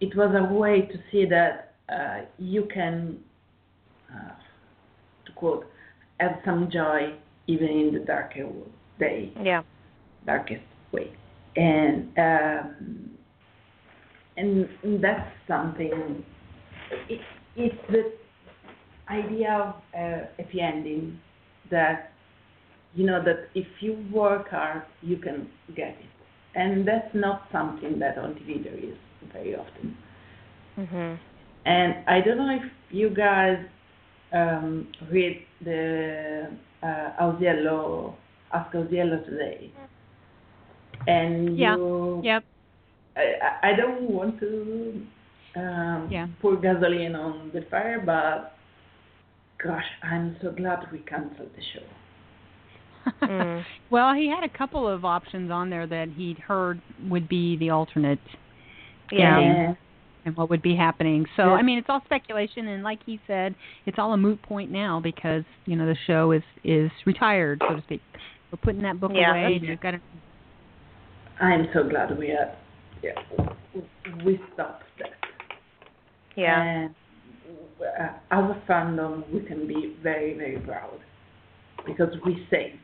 [SPEAKER 8] it was a way to see that uh, you can, uh, to quote, have some joy even in the darker day,
[SPEAKER 4] Yeah.
[SPEAKER 8] darkest way, and um, and that's something. It, it's the idea of uh, happy ending that you know that if you work hard, you can get it, and that's not something that on TV there is very often.
[SPEAKER 4] Mhm.
[SPEAKER 8] And I don't know if you guys um, read the uh, Ausiello, Ask Ausiello today, and
[SPEAKER 2] Yeah.
[SPEAKER 8] you.
[SPEAKER 2] Yep.
[SPEAKER 8] I, I I don't want to um,
[SPEAKER 2] Yeah.
[SPEAKER 8] pour gasoline on the fire, but gosh, I'm so glad we canceled the show.
[SPEAKER 4] Mm.
[SPEAKER 2] well, he had a couple of options on there that he'd heard would be the alternate
[SPEAKER 4] Yeah.
[SPEAKER 2] ending and what would be happening. So,
[SPEAKER 8] Yeah.
[SPEAKER 2] I mean, it's all speculation, and like he said, it's all a moot point now because you know the show is is retired, so to speak. We're putting that book
[SPEAKER 4] Yeah,
[SPEAKER 2] away.
[SPEAKER 8] that's-
[SPEAKER 2] and You've got to
[SPEAKER 8] I'm so glad we are. Yeah, we stopped that.
[SPEAKER 4] Yeah.
[SPEAKER 8] And uh, as a fandom, we can be very, very proud because we saved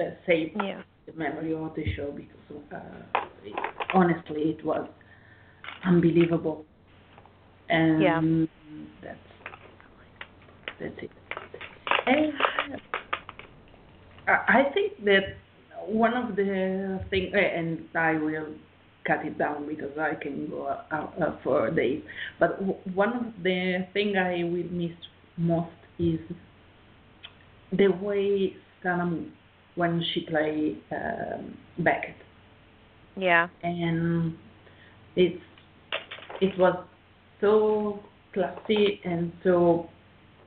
[SPEAKER 8] uh, saved
[SPEAKER 4] Yeah.
[SPEAKER 8] the memory of the show because uh, it, honestly, it was unbelievable. And
[SPEAKER 4] Yeah.
[SPEAKER 8] that's that's it. And I think that one of the things, and I will cut it down because I can go out uh, for days. But one of the thing I will miss most is the way Stana when she played um, Beckett,
[SPEAKER 4] Yeah.
[SPEAKER 8] and it's it was so classy and so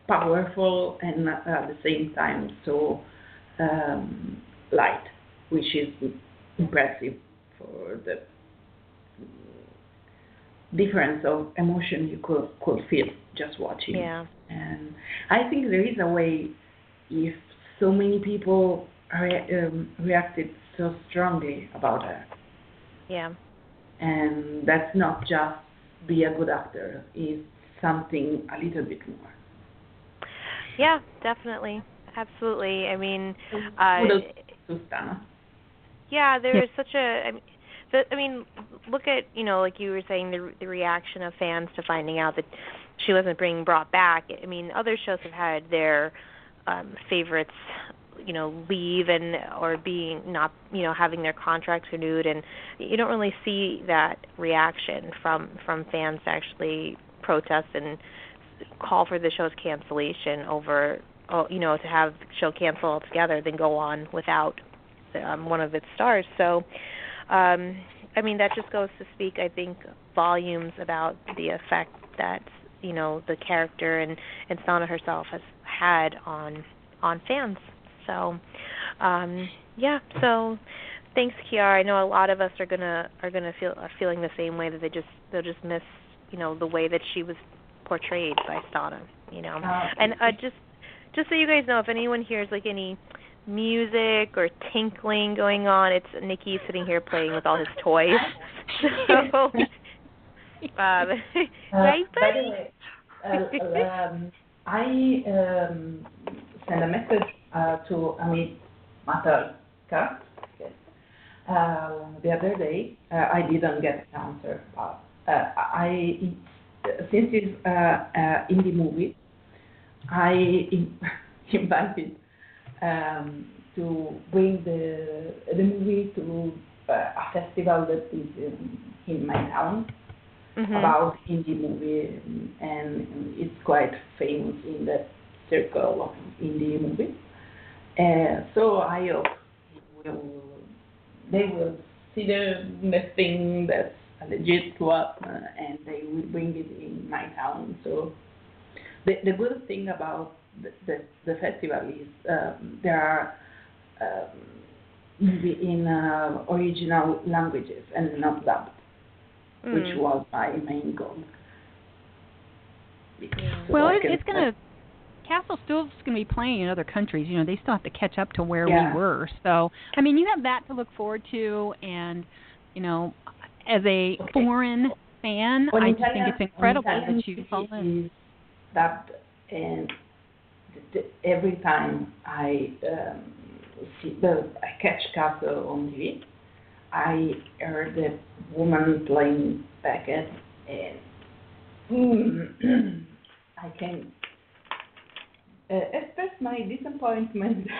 [SPEAKER 8] powerful, and at the same time so um, light, which is impressive for the difference of emotion you could could feel just watching.
[SPEAKER 4] Yeah.
[SPEAKER 8] And I think there is a way if so many people re- um, reacted so strongly about her,
[SPEAKER 4] Yeah.
[SPEAKER 8] and that's not just be a good actor, is something a little bit more.
[SPEAKER 4] Yeah, definitely. Absolutely. I mean, uh
[SPEAKER 8] Kudos.
[SPEAKER 4] Yeah, there is such a. I mean, the, I mean, look at you know, like you were saying, the the reaction of fans to finding out that she wasn't being brought back. I mean, other shows have had their um favorites, you know, leave and or being not, you know, having their contracts renewed, and you don't really see that reaction from from fans to actually protest and call for the show's cancellation over, oh, you know, to have the show cancel altogether, then go on without um, one of its stars. So, um, I mean, that just goes to speak, I think, volumes about the effect that you know the character and and Stana herself has had on on fans. So um yeah, so thanks Kiara. I know a lot of us are gonna are gonna feel are feeling the same way that they just they'll just miss you know the way that she was portrayed by Stana. You know,
[SPEAKER 8] Uh,
[SPEAKER 4] and uh, just just so you guys know, if anyone hears like any music or tinkling going on, it's Nikki sitting here playing with all his toys. so, um,
[SPEAKER 8] Uh,
[SPEAKER 4] right,
[SPEAKER 8] by the
[SPEAKER 4] buddy?
[SPEAKER 8] way, uh, um, I um, sent a message uh, to Amin Matalqa uh, the other day. Uh, I didn't get an answer. Uh, I since it's uh, uh, indie movie, I invited um, to bring the the movie to uh, a festival that is in, in my town
[SPEAKER 4] Mhm.
[SPEAKER 8] about indie movie, and it's quite famous in the circle of indie movie. Uh, so I hope will, they will see the, the thing that's a legit one, uh, and they will bring it in my town. So the the good thing about the the, the festival is um, there are um, in uh, original languages and not dubbed which
[SPEAKER 4] Mm.
[SPEAKER 8] was my main goal. Because so
[SPEAKER 2] well, it, it's gonna. Castle still's going to be playing in other countries. You know, they still have to catch up to where
[SPEAKER 8] Yeah.
[SPEAKER 2] we were. So, I mean, you have that to look forward to, and you know, as a
[SPEAKER 8] Okay.
[SPEAKER 2] foreign fan,
[SPEAKER 8] On
[SPEAKER 2] I just think it's incredible that you fall in.
[SPEAKER 8] is dubbed, and every time I um, see the I catch Castle on TV, I heard the woman playing Beckett, and mm, I can express my disappointment.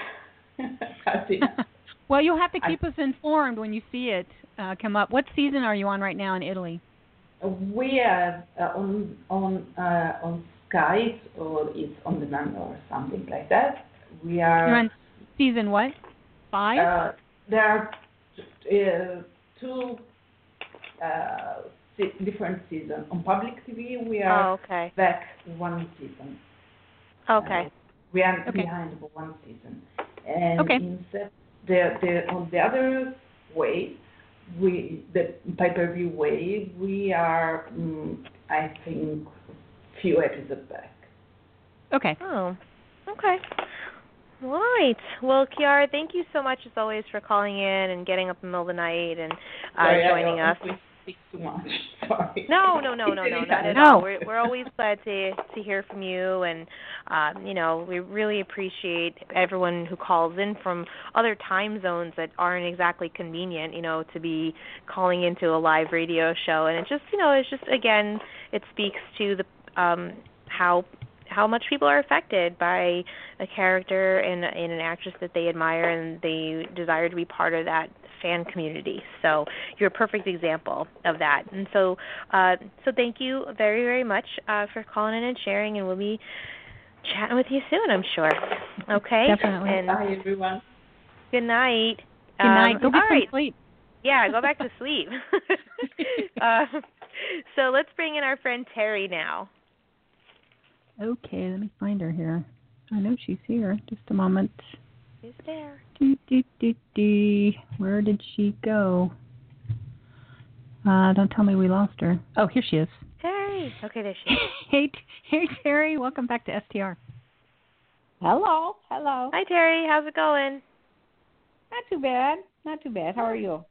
[SPEAKER 2] well, you'll have to
[SPEAKER 8] I-
[SPEAKER 2] keep us informed when you see it uh, come up. What season are you on right now in Italy?
[SPEAKER 8] We are uh, on on uh, on Skype or it's on demand or something like that. We are.
[SPEAKER 2] You're on season what? Five.
[SPEAKER 8] Uh, there are uh, two uh, different seasons. On public TV, we are
[SPEAKER 4] Oh, okay.
[SPEAKER 8] back one season.
[SPEAKER 4] Okay.
[SPEAKER 8] We are
[SPEAKER 2] Okay.
[SPEAKER 8] behind for one season. And
[SPEAKER 2] Okay.
[SPEAKER 8] instead, the, the, on the other way, we the pay-per-view way, we are, mm, I think, few episodes back.
[SPEAKER 2] okay.
[SPEAKER 4] Oh, okay. All right. Well, Kiara, thank you so much as always for calling in and getting up in the middle of the night and uh,
[SPEAKER 8] Sorry, I
[SPEAKER 4] joining us.
[SPEAKER 8] Speak too much. Sorry.
[SPEAKER 4] No, no, no, no, no, not at
[SPEAKER 2] No.
[SPEAKER 4] all. We're we're always glad to to hear from you, and um, you know we really appreciate everyone who calls in from other time zones that aren't exactly convenient, you know, to be calling into a live radio show, and it just you know it's just again it speaks to the um, how how much people are affected by a character and, and an actress that they admire and they desire to be part of that fan community. So you're a perfect example of that. And so uh, so thank you very very much uh, for calling in and sharing, and we'll be chatting with you soon, I'm sure. Okay.
[SPEAKER 2] Definitely.
[SPEAKER 4] And
[SPEAKER 8] Bye, everyone.
[SPEAKER 4] good night.
[SPEAKER 2] Good night.
[SPEAKER 4] Um,
[SPEAKER 2] Go get
[SPEAKER 4] all
[SPEAKER 2] some
[SPEAKER 4] right.
[SPEAKER 2] sleep.
[SPEAKER 4] Yeah, go back to sleep. uh, so let's bring in our friend Terry now.
[SPEAKER 2] Okay, let me find her here. I know she's here. Just a moment.
[SPEAKER 4] Who's there?
[SPEAKER 2] Do, do, do, do. Where did she go? Uh, don't tell me we lost her. Oh, here she is.
[SPEAKER 4] Terry. Okay, there she is.
[SPEAKER 2] hey, hey, Terry. Welcome back to STR.
[SPEAKER 9] Hello, hello.
[SPEAKER 4] Hi Terry, how's it going?
[SPEAKER 9] Not too bad. Not too bad. How are you?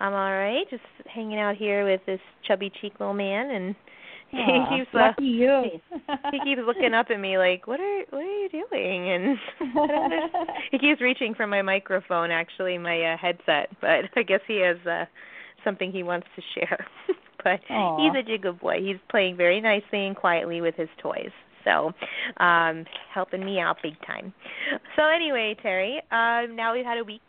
[SPEAKER 4] I'm all right. Just hanging out here with this chubby cheek little man, and he
[SPEAKER 9] Aw,
[SPEAKER 4] keeps uh,
[SPEAKER 9] you.
[SPEAKER 4] he keeps looking up at me like, "What are what are you doing?" And I don't understand. he keeps reaching for my microphone, actually, my uh, headset, but I guess he has uh something he wants to share. but
[SPEAKER 9] Aw.
[SPEAKER 4] he's a good boy. He's playing very nicely and quietly with his toys. So, um helping me out big time. So anyway, Terry, um now we've had a week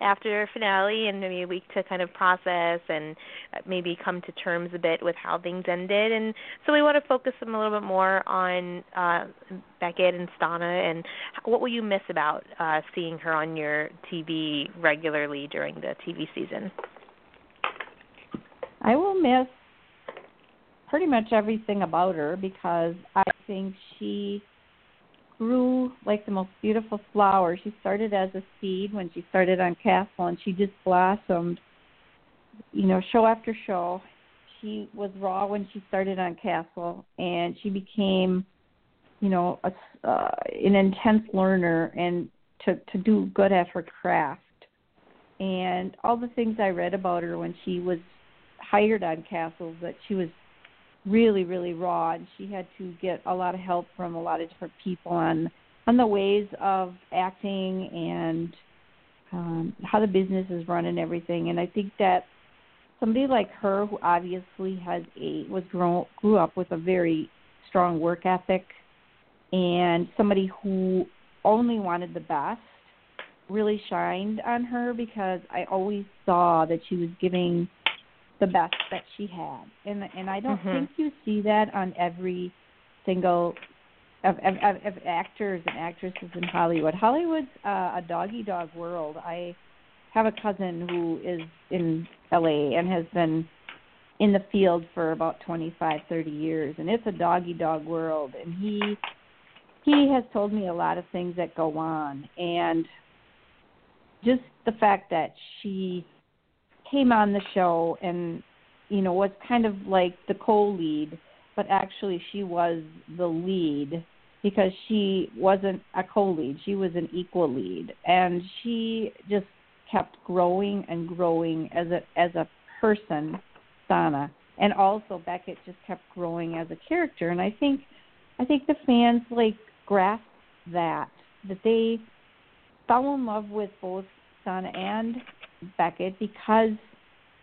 [SPEAKER 4] after finale and maybe a week to kind of process and uh, maybe come to terms a bit with how things ended and so we want to focus them a little bit more on uh Beckett and Stana and what will you miss about uh seeing her on your TV regularly during the TV season?
[SPEAKER 9] I will miss pretty much everything about her because I think she grew like the most beautiful flower. She started as a seed when she started on Castle, and she just blossomed. You know, show after show. She was raw when she started on Castle, and she became, you know, a, uh, an intense learner and to to do good at her craft. And all the things I read about her when she was hired on Castle, that she was really really raw and she had to get a lot of help from a lot of different people on on the ways of acting and um how the business is run and everything. And i think that somebody like her who obviously has a was grown grew up with a very strong work ethic and somebody who only wanted the best really shined on her because i always saw that she was giving the best that she had, and and I don't
[SPEAKER 4] Mhm.
[SPEAKER 9] think you see that on every single of, of, of, of actors and actresses in Hollywood. Hollywood's uh, a doggy dog world. I have a cousin who is in LA and has been in the field for about twenty five, thirty years, and it's a doggy dog world. And he he has told me a lot of things that go on, and just the fact that she came on the show and you know was kind of like the co-lead but actually she was the lead because she wasn't a co-lead. She was an equal lead. And she just kept growing and growing as a as a person Stana and also Beckett just kept growing as a character. And I think I think the fans like grasped that that they fell in love with both Stana and Beckett because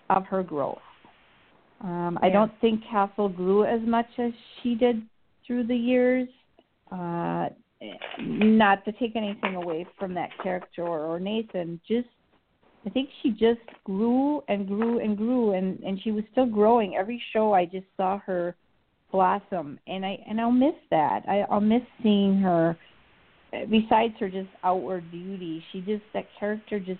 [SPEAKER 9] of her growth. Um, I don't think Castle grew as much as she did through the years. Uh, not to take anything away from that character or, or Nathan, just I think she just grew and grew and grew, and and she was still growing. Every show I just saw her blossom, and I and I'll miss that. I, I'll miss seeing her. Besides her just outward beauty, she just that character just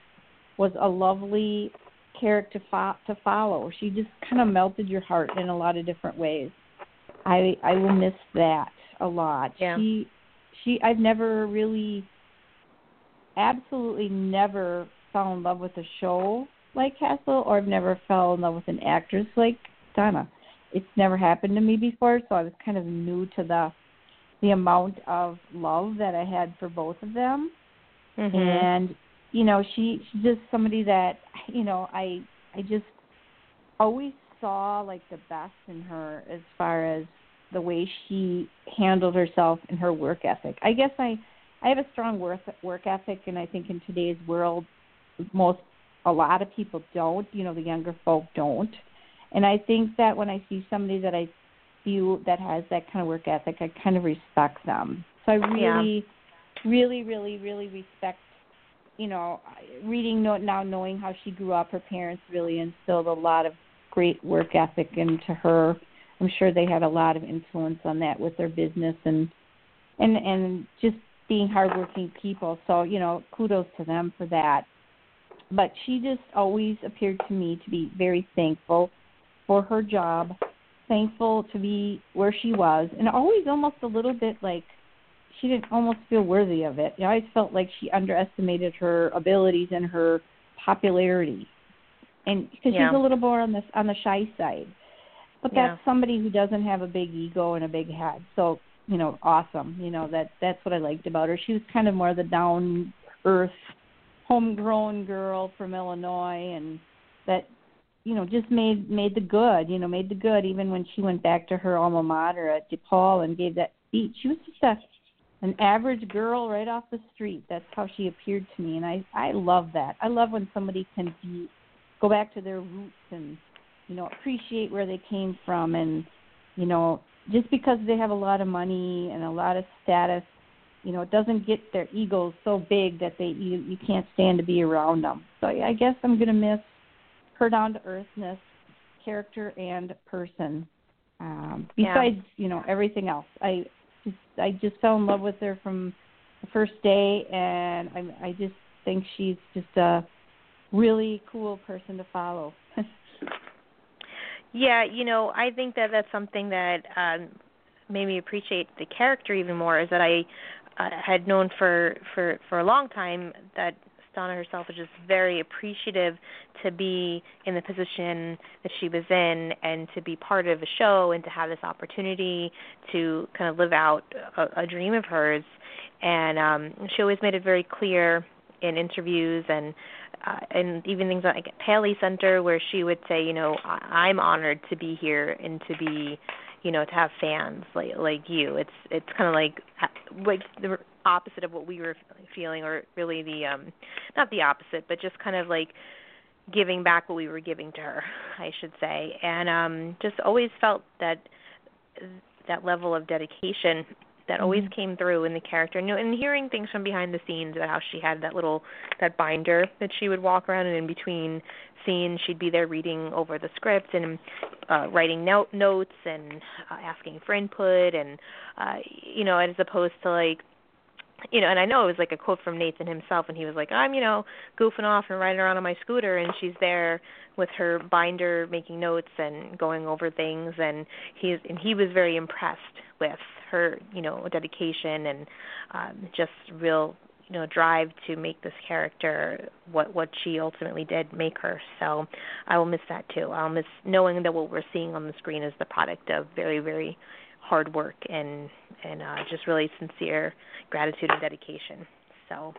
[SPEAKER 9] was a lovely character fo- to follow. She just kind of melted your heart in a lot of different ways. I I will miss that a lot.
[SPEAKER 4] Yeah.
[SPEAKER 9] She she I've never really absolutely never fell in love with a show like Castle or I've never fell in love with an actress like Stana. It's never happened to me before, so I was kind of new to the the amount of love that I had for both of them
[SPEAKER 4] Mhm.
[SPEAKER 9] and you know she she's just somebody that you know i i just always saw like the best in her as far as the way she handled herself and her work ethic. I guess i i have a strong work work ethic and i think in today's world most a lot of people don't you know the younger folk don't. And i think that when i see somebody that i feel that has that kind of work ethic i kind of respect them. So i
[SPEAKER 4] Yeah.
[SPEAKER 9] really really really really respect you know reading now knowing how she grew up her parents really instilled a lot of great work ethic into her. I'm sure they had a lot of influence on that with their business and and and just being hardworking people. So you know kudos to them for that. But she just always appeared to me to be very thankful for her job thankful to be where she was and always almost a little bit like she didn't almost feel worthy of it. I always felt like she underestimated her abilities and her popularity, and because
[SPEAKER 4] Yeah.
[SPEAKER 9] she's a little more on the on the shy side. But
[SPEAKER 4] Yeah.
[SPEAKER 9] that's somebody who doesn't have a big ego and a big head. So you know, awesome. You know that that's what I liked about her. She was kind of more the down earth, homegrown girl from Illinois, and that you know just made made the good. You know, made the good even when she went back to her alma mater at DePaul and gave that speech. She was just a an average girl right off the street. That's how she appeared to me, and I I love that. I love when somebody can be go back to their roots and you know appreciate where they came from, and you know just because they have a lot of money and a lot of status, you know it doesn't get their egos so big that they you you can't stand to be around them. So I guess I'm gonna miss her down to earthness, character and person. Um,
[SPEAKER 4] Yeah.
[SPEAKER 9] besides, you know, everything else. I I just fell in love with her from the first day, and I I just think she's just a really cool person to follow.
[SPEAKER 4] Yeah, you know, I think that that's something that um made me appreciate the character even more is that I uh, had known for for for a long time that Stana herself was just very appreciative to be in the position that she was in and to be part of a show and to have this opportunity to kind of live out a, a dream of hers. And um, she always made it very clear in interviews and uh, and even things like Paley Center where she would say, you know, I- I'm honored to be here and to be, you know, to have fans like like you. It's it's kind of like like the opposite of what we were feeling, or really the um not the opposite, but just kind of like giving back what we were giving to her, I should say, and um just always felt that that level of dedication that always mm-hmm. came through in the character and, and hearing things from behind the scenes about how she had that little that binder that she would walk around and in between scenes she'd be there reading over the script and uh writing note notes and uh, asking for input and uh you know as opposed to like you know, and I know it was like a quote from Nathan himself, and he was like, "I'm, you know, goofing off and riding around on my scooter, and she's there with her binder, making notes and going over things." And he's and he was very impressed with her, you know, dedication and um, just real, you know, drive to make this character what what she ultimately did make her. So I will miss that too. I'll miss knowing that what we're seeing on the screen is the product of very, very hard work and and uh, just really sincere gratitude and dedication. So,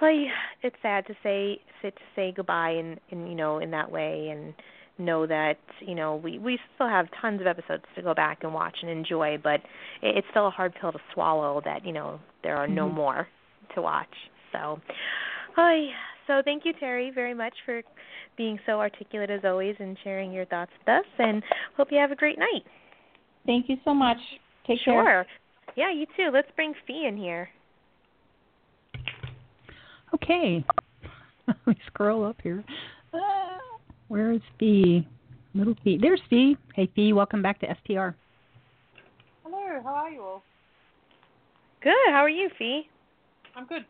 [SPEAKER 4] well, it's sad to say to say goodbye and, and you know in that way and know that you know we we still have tons of episodes to go back and watch and enjoy, but it, it's still a hard pill to swallow that you know there are no mm-hmm. more to watch. So, hi. So thank you, Terry, very much for being so articulate as always and sharing your thoughts with us. And hope you have a great night.
[SPEAKER 9] Thank you so much. Take
[SPEAKER 4] sure.
[SPEAKER 9] care.
[SPEAKER 4] Yeah, you too. Let's bring Fee in here.
[SPEAKER 2] Okay. Let me scroll up here. Uh, where is Fee? Little Fee. There's Fee. Hey, Fee. Welcome back to STR.
[SPEAKER 10] Hello. How are you all?
[SPEAKER 4] Good. How are you, Fee?
[SPEAKER 10] I'm good.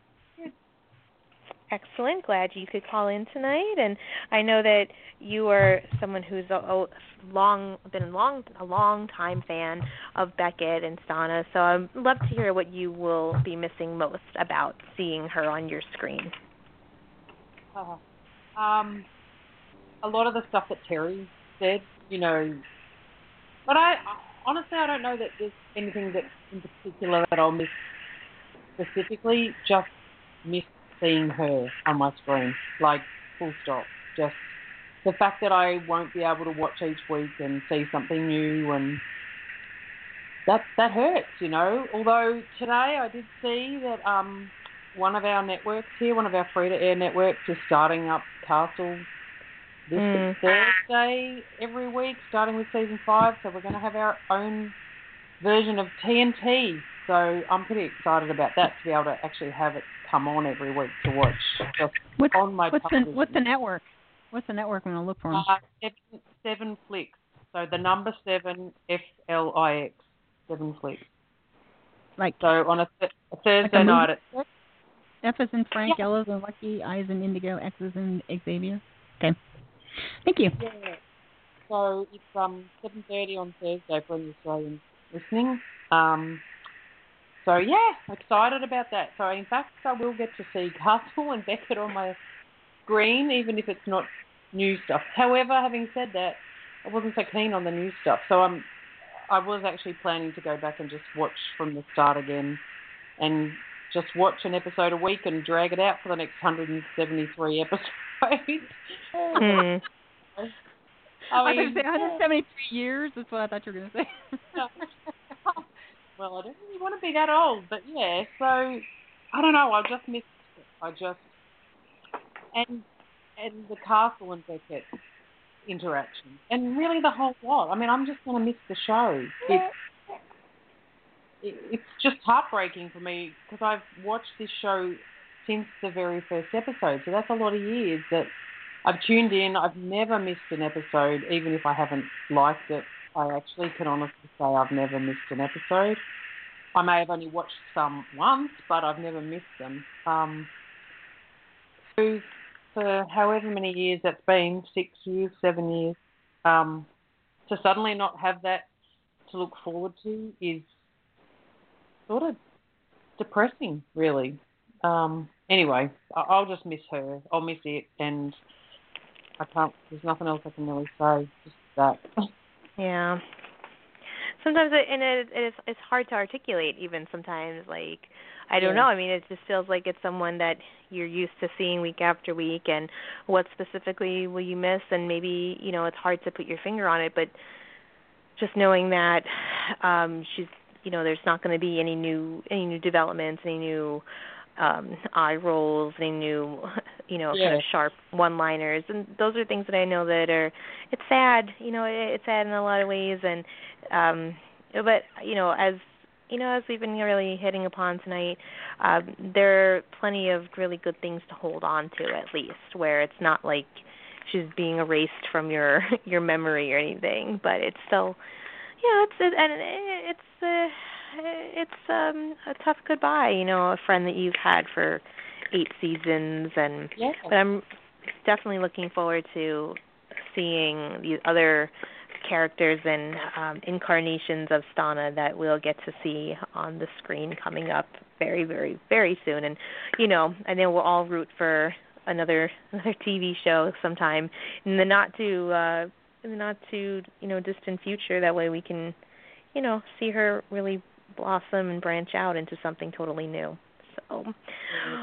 [SPEAKER 4] Excellent. Glad you could call in tonight. And I know that you are someone who's a, a long been a long a long time fan of Beckett and Stana. So I'd love to hear what you will be missing most about seeing her on your screen.
[SPEAKER 10] Uh, um, a lot of the stuff that Terry said, you know, but I honestly I don't know that there's anything that in particular that I'll miss specifically. Just miss seeing her on my screen. Like, full stop. Just the fact that I won't be able to watch each week and see something new and that that hurts, you know. Although today I did see that um one of our networks here, one of our free to air networks is starting up Castle this mm. Thursday every week, starting with season five. So we're going to have our own version of TNT. So I'm pretty excited about that to be able to actually have it come on every week to watch. Just
[SPEAKER 2] what's,
[SPEAKER 10] on my
[SPEAKER 2] what's the what's the network? What's the network I'm gonna look for? Uh,
[SPEAKER 10] seven, seven Flix. So the number seven F L I X. Seven Flix.
[SPEAKER 2] Like
[SPEAKER 10] so on a, th- a Thursday
[SPEAKER 2] like a
[SPEAKER 10] night at
[SPEAKER 2] F is in Frank,
[SPEAKER 10] yeah.
[SPEAKER 2] L is in Lucky, I is in Indigo, X is in Xavier. Okay. Thank you.
[SPEAKER 10] Yeah. So it's um seven thirty on Thursday for the Australians listening. Um so yeah, excited about that. So in fact, I will get to see Castle and Beckett on my screen, even if it's not new stuff. However, having said that, I wasn't so keen on the new stuff. So I'm, I was actually planning to go back and just watch from the start again, and just watch an episode a week and drag it out for the next 173 episodes.
[SPEAKER 2] Hmm. I, mean, I was going to say 173 years. That's what I thought you were going to say
[SPEAKER 10] well, I don't really want to be that old, but yeah. So I don't know. I just missed. It. I just and and the castle and Beckett interaction, and really the whole lot. I mean, I'm just going to miss the show. It's it, it's just heartbreaking for me because I've watched this show since the very first episode. So that's a lot of years that I've tuned in. I've never missed an episode, even if I haven't liked it I actually can honestly say I've never missed an episode. I may have only watched some once, but I've never missed them. Um, so for however many years that's been, six years, seven years, um, to suddenly not have that to look forward to is sort of depressing, really. Um, anyway, I'll just miss her. I'll miss it, and I can't. There's nothing else I can really say. Just that.
[SPEAKER 4] Yeah. Sometimes it, and it, it is it's hard to articulate even sometimes like I don't
[SPEAKER 10] Yeah.
[SPEAKER 4] know. I mean, it just feels like it's someone that you're used to seeing week after week and what specifically will you miss and maybe, you know, it's hard to put your finger on it, but just knowing that um she's you know, there's not going to be any new any new developments, any new um eye rolls, any new you know, kind of sharp one-liners, and those are things that I know that are it's sad, you know, it, it's sad in a lot of ways, and um, but you know, as you know, as we've been really hitting upon tonight, um, there are plenty of really good things to hold on to at least, where it's not like she's being erased from your your memory or anything, but it's still, yeah, it's it, and it's uh, it's um a tough goodbye, you know, a friend that you've had for eight seasons and
[SPEAKER 10] Yeah.
[SPEAKER 4] but I'm definitely looking forward to seeing the other characters and um, incarnations of Stana that we'll get to see on the screen coming up very, very, very soon. And you know, I know we'll all root for another another TV show sometime in the not too uh, in the not too you know distant future. That way we can, you know, see her really blossom and branch out into something totally new. So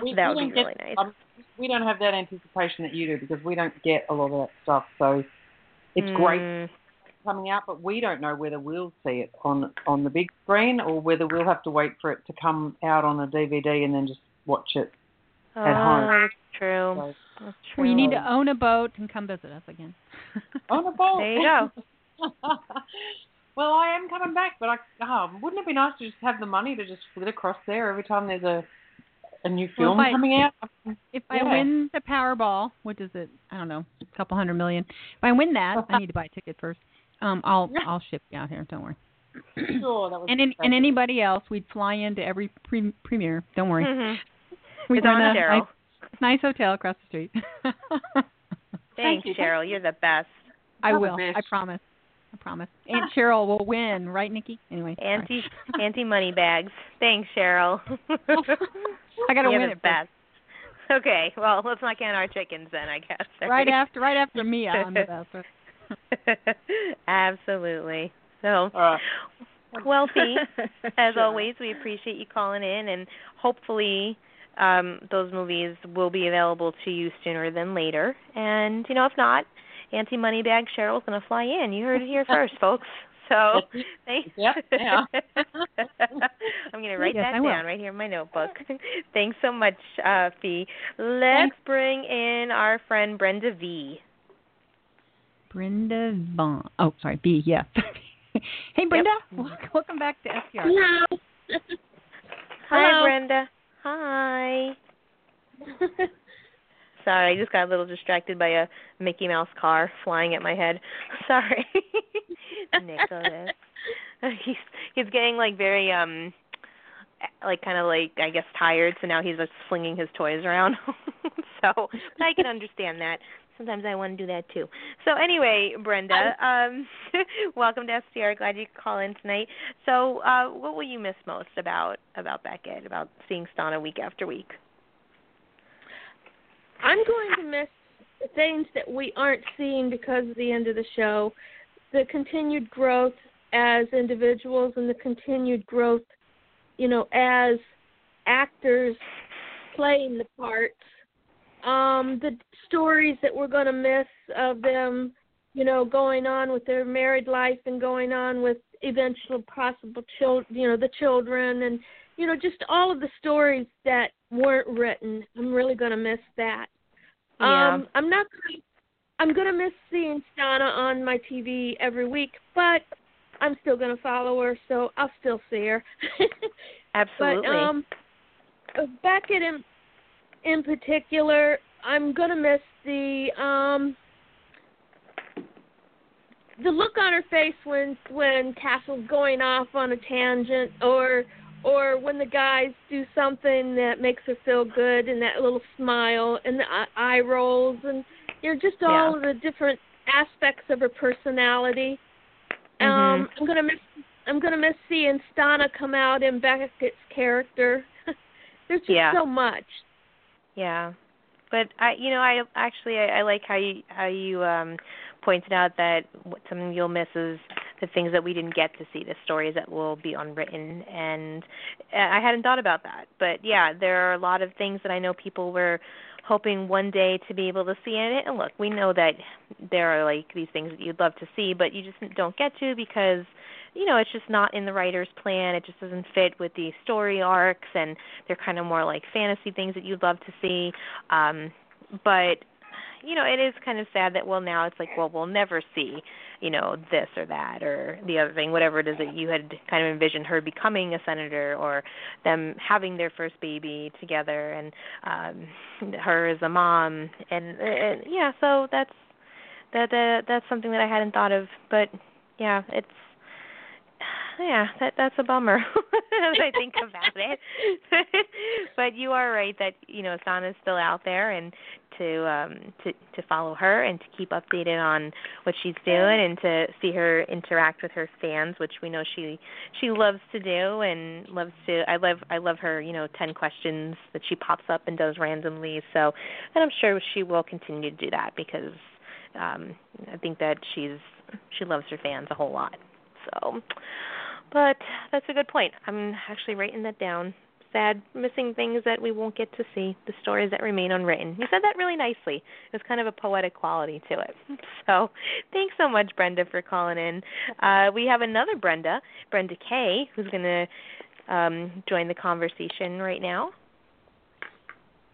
[SPEAKER 10] We-
[SPEAKER 4] that would be
[SPEAKER 10] don't get-
[SPEAKER 4] really nice.
[SPEAKER 10] um, we don't have that anticipation that you do because we don't get a lot of that stuff. So it's great
[SPEAKER 4] Mm.
[SPEAKER 10] coming out, but we don't know whether we'll see it on on the big screen or whether we'll have to wait for it to come out on a DVD and then just watch it at
[SPEAKER 4] oh,
[SPEAKER 10] home.
[SPEAKER 4] That's true.
[SPEAKER 10] So,
[SPEAKER 4] That's true.
[SPEAKER 2] Well, you need to own a boat and come visit us again.
[SPEAKER 10] on a boat.
[SPEAKER 4] There you go.
[SPEAKER 10] well, I am coming back, but I oh, wouldn't it be nice to just have the money to just flit across there every time there's a a new film
[SPEAKER 2] if I-
[SPEAKER 10] coming out?
[SPEAKER 2] If I win the Powerball, what is it? I don't know, a couple hundred million. If I win that, I need to buy a ticket first. Um, I'll I'll ship you out here. Don't worry.
[SPEAKER 10] Sure, that was
[SPEAKER 2] And in, and anybody else, we'd fly into every pre- premiere. Don't worry.
[SPEAKER 4] Mhm.
[SPEAKER 2] We'd
[SPEAKER 4] It's on
[SPEAKER 2] a nice, nice hotel across the street.
[SPEAKER 4] Thanks,
[SPEAKER 2] you.
[SPEAKER 4] Cheryl. You're the best.
[SPEAKER 2] I
[SPEAKER 10] You're
[SPEAKER 2] will. I promise. I promise. Aunt Cheryl will win, right, Nikki? Anyway.
[SPEAKER 4] Anti anti money bags. Thanks, Cheryl.
[SPEAKER 2] I gotta
[SPEAKER 4] You're
[SPEAKER 2] win
[SPEAKER 4] the
[SPEAKER 2] it first.
[SPEAKER 4] best. Okay, well, let's not count our chickens then, I guess.
[SPEAKER 2] Right after, right after Mia, I'm the best.
[SPEAKER 4] Absolutely. So,
[SPEAKER 10] All right.
[SPEAKER 4] well, Fee, as
[SPEAKER 2] Sure.
[SPEAKER 4] always, we appreciate you calling in, and hopefully, um, those movies will be available to you sooner than later. And you know, if not, Anti Moneybag Cheryl's going to fly in. You heard it here first, folks. So, thanks.
[SPEAKER 10] Yep, yeah.
[SPEAKER 4] I'm going to write
[SPEAKER 2] Yes,
[SPEAKER 4] that
[SPEAKER 2] I will.
[SPEAKER 4] down right here in my notebook. thanks so much, uh, Fee. Let's bring in our friend Brenda V.
[SPEAKER 2] Brenda Vaughn. Oh, sorry, B. Yeah. hey, Brenda. Welcome back to STR.
[SPEAKER 11] Hello.
[SPEAKER 4] Hi,
[SPEAKER 11] Hello.
[SPEAKER 4] Brenda. Hi. Sorry, I just got a little distracted by a Mickey Mouse car flying at my head. Sorry. Nicholas. he's he's getting like very um like kind of like I guess tired, so now he's just flinging his toys around. so, but I can understand that. Sometimes I want to do that too. So anyway, Brenda, um welcome to STR. Glad you could call in tonight. So, uh what will you miss most about about Beckett, about seeing Stana week after week?
[SPEAKER 11] I'm going to miss things that we aren't seeing because of the end of the show. The continued growth as individuals and the continued growth, you know, as actors playing the parts. Um, the stories that we're going to miss of them, you know, going on with their married life and going on with eventual possible children, you know, the children and you know, just all of the stories that weren't written. I'm really going to miss that.
[SPEAKER 4] Yeah.
[SPEAKER 11] Um, I'm not. Gonna, I'm going to miss seeing Stana on my TV every week, but I'm still going to follow her, so I'll still see her.
[SPEAKER 4] Absolutely.
[SPEAKER 11] But um, Beckett in in particular, I'm going to miss the um the look on her face when when Castle's going off on a tangent or or when the guys do something that makes her feel good and that little smile and the eye- rolls and you know just all
[SPEAKER 4] Yeah.
[SPEAKER 11] of the different aspects of her personality Um,
[SPEAKER 4] Mm-hmm.
[SPEAKER 11] I'm gonna miss I'm gonna miss seeing Stana come out in Beckett's character. There's just
[SPEAKER 4] Yeah.
[SPEAKER 11] so much.
[SPEAKER 4] Yeah, but I, you know, I actually I, I like how you how you um pointed out that what something you'll miss is the things that we didn't get to see, the stories that will be unwritten, and I hadn't thought about that. But yeah, there are a lot of things that I know people were hoping one day to be able to see in it. And look, we know that there are like these things that you'd love to see, but you just don't get to because you know, it's just not in the writer's plan. It just doesn't fit with the story arcs, and they're kind of more like fantasy things that you'd love to see. Um, but you know, it is kind of sad that well now it's like, well, we'll never see, you know, this or that or the other thing, whatever it is that you had kind of envisioned her becoming a senator or them having their first baby together and um her as a mom and, and yeah, so that's that that that's something that I hadn't thought of, but yeah, it's yeah, that that's a bummer as I think about it. but you are right that you know Stana's still out there, and to um to to follow her and to keep updated on what she's doing and to see her interact with her fans, which we know she she loves to do and loves to. I love I love her you know ten questions that she pops up and does randomly. So, and I'm sure she will continue to do that because um I think that she's she loves her fans a whole lot. So, but that's a good point. I'm actually writing that down. Sad, missing things that we won't get to see, the stories that remain unwritten. You said that really nicely. There's kind of a poetic quality to it. So, thanks so much, Brenda, for calling in. Uh, we have another Brenda, Brenda Kay, who's going to um, join the conversation right now.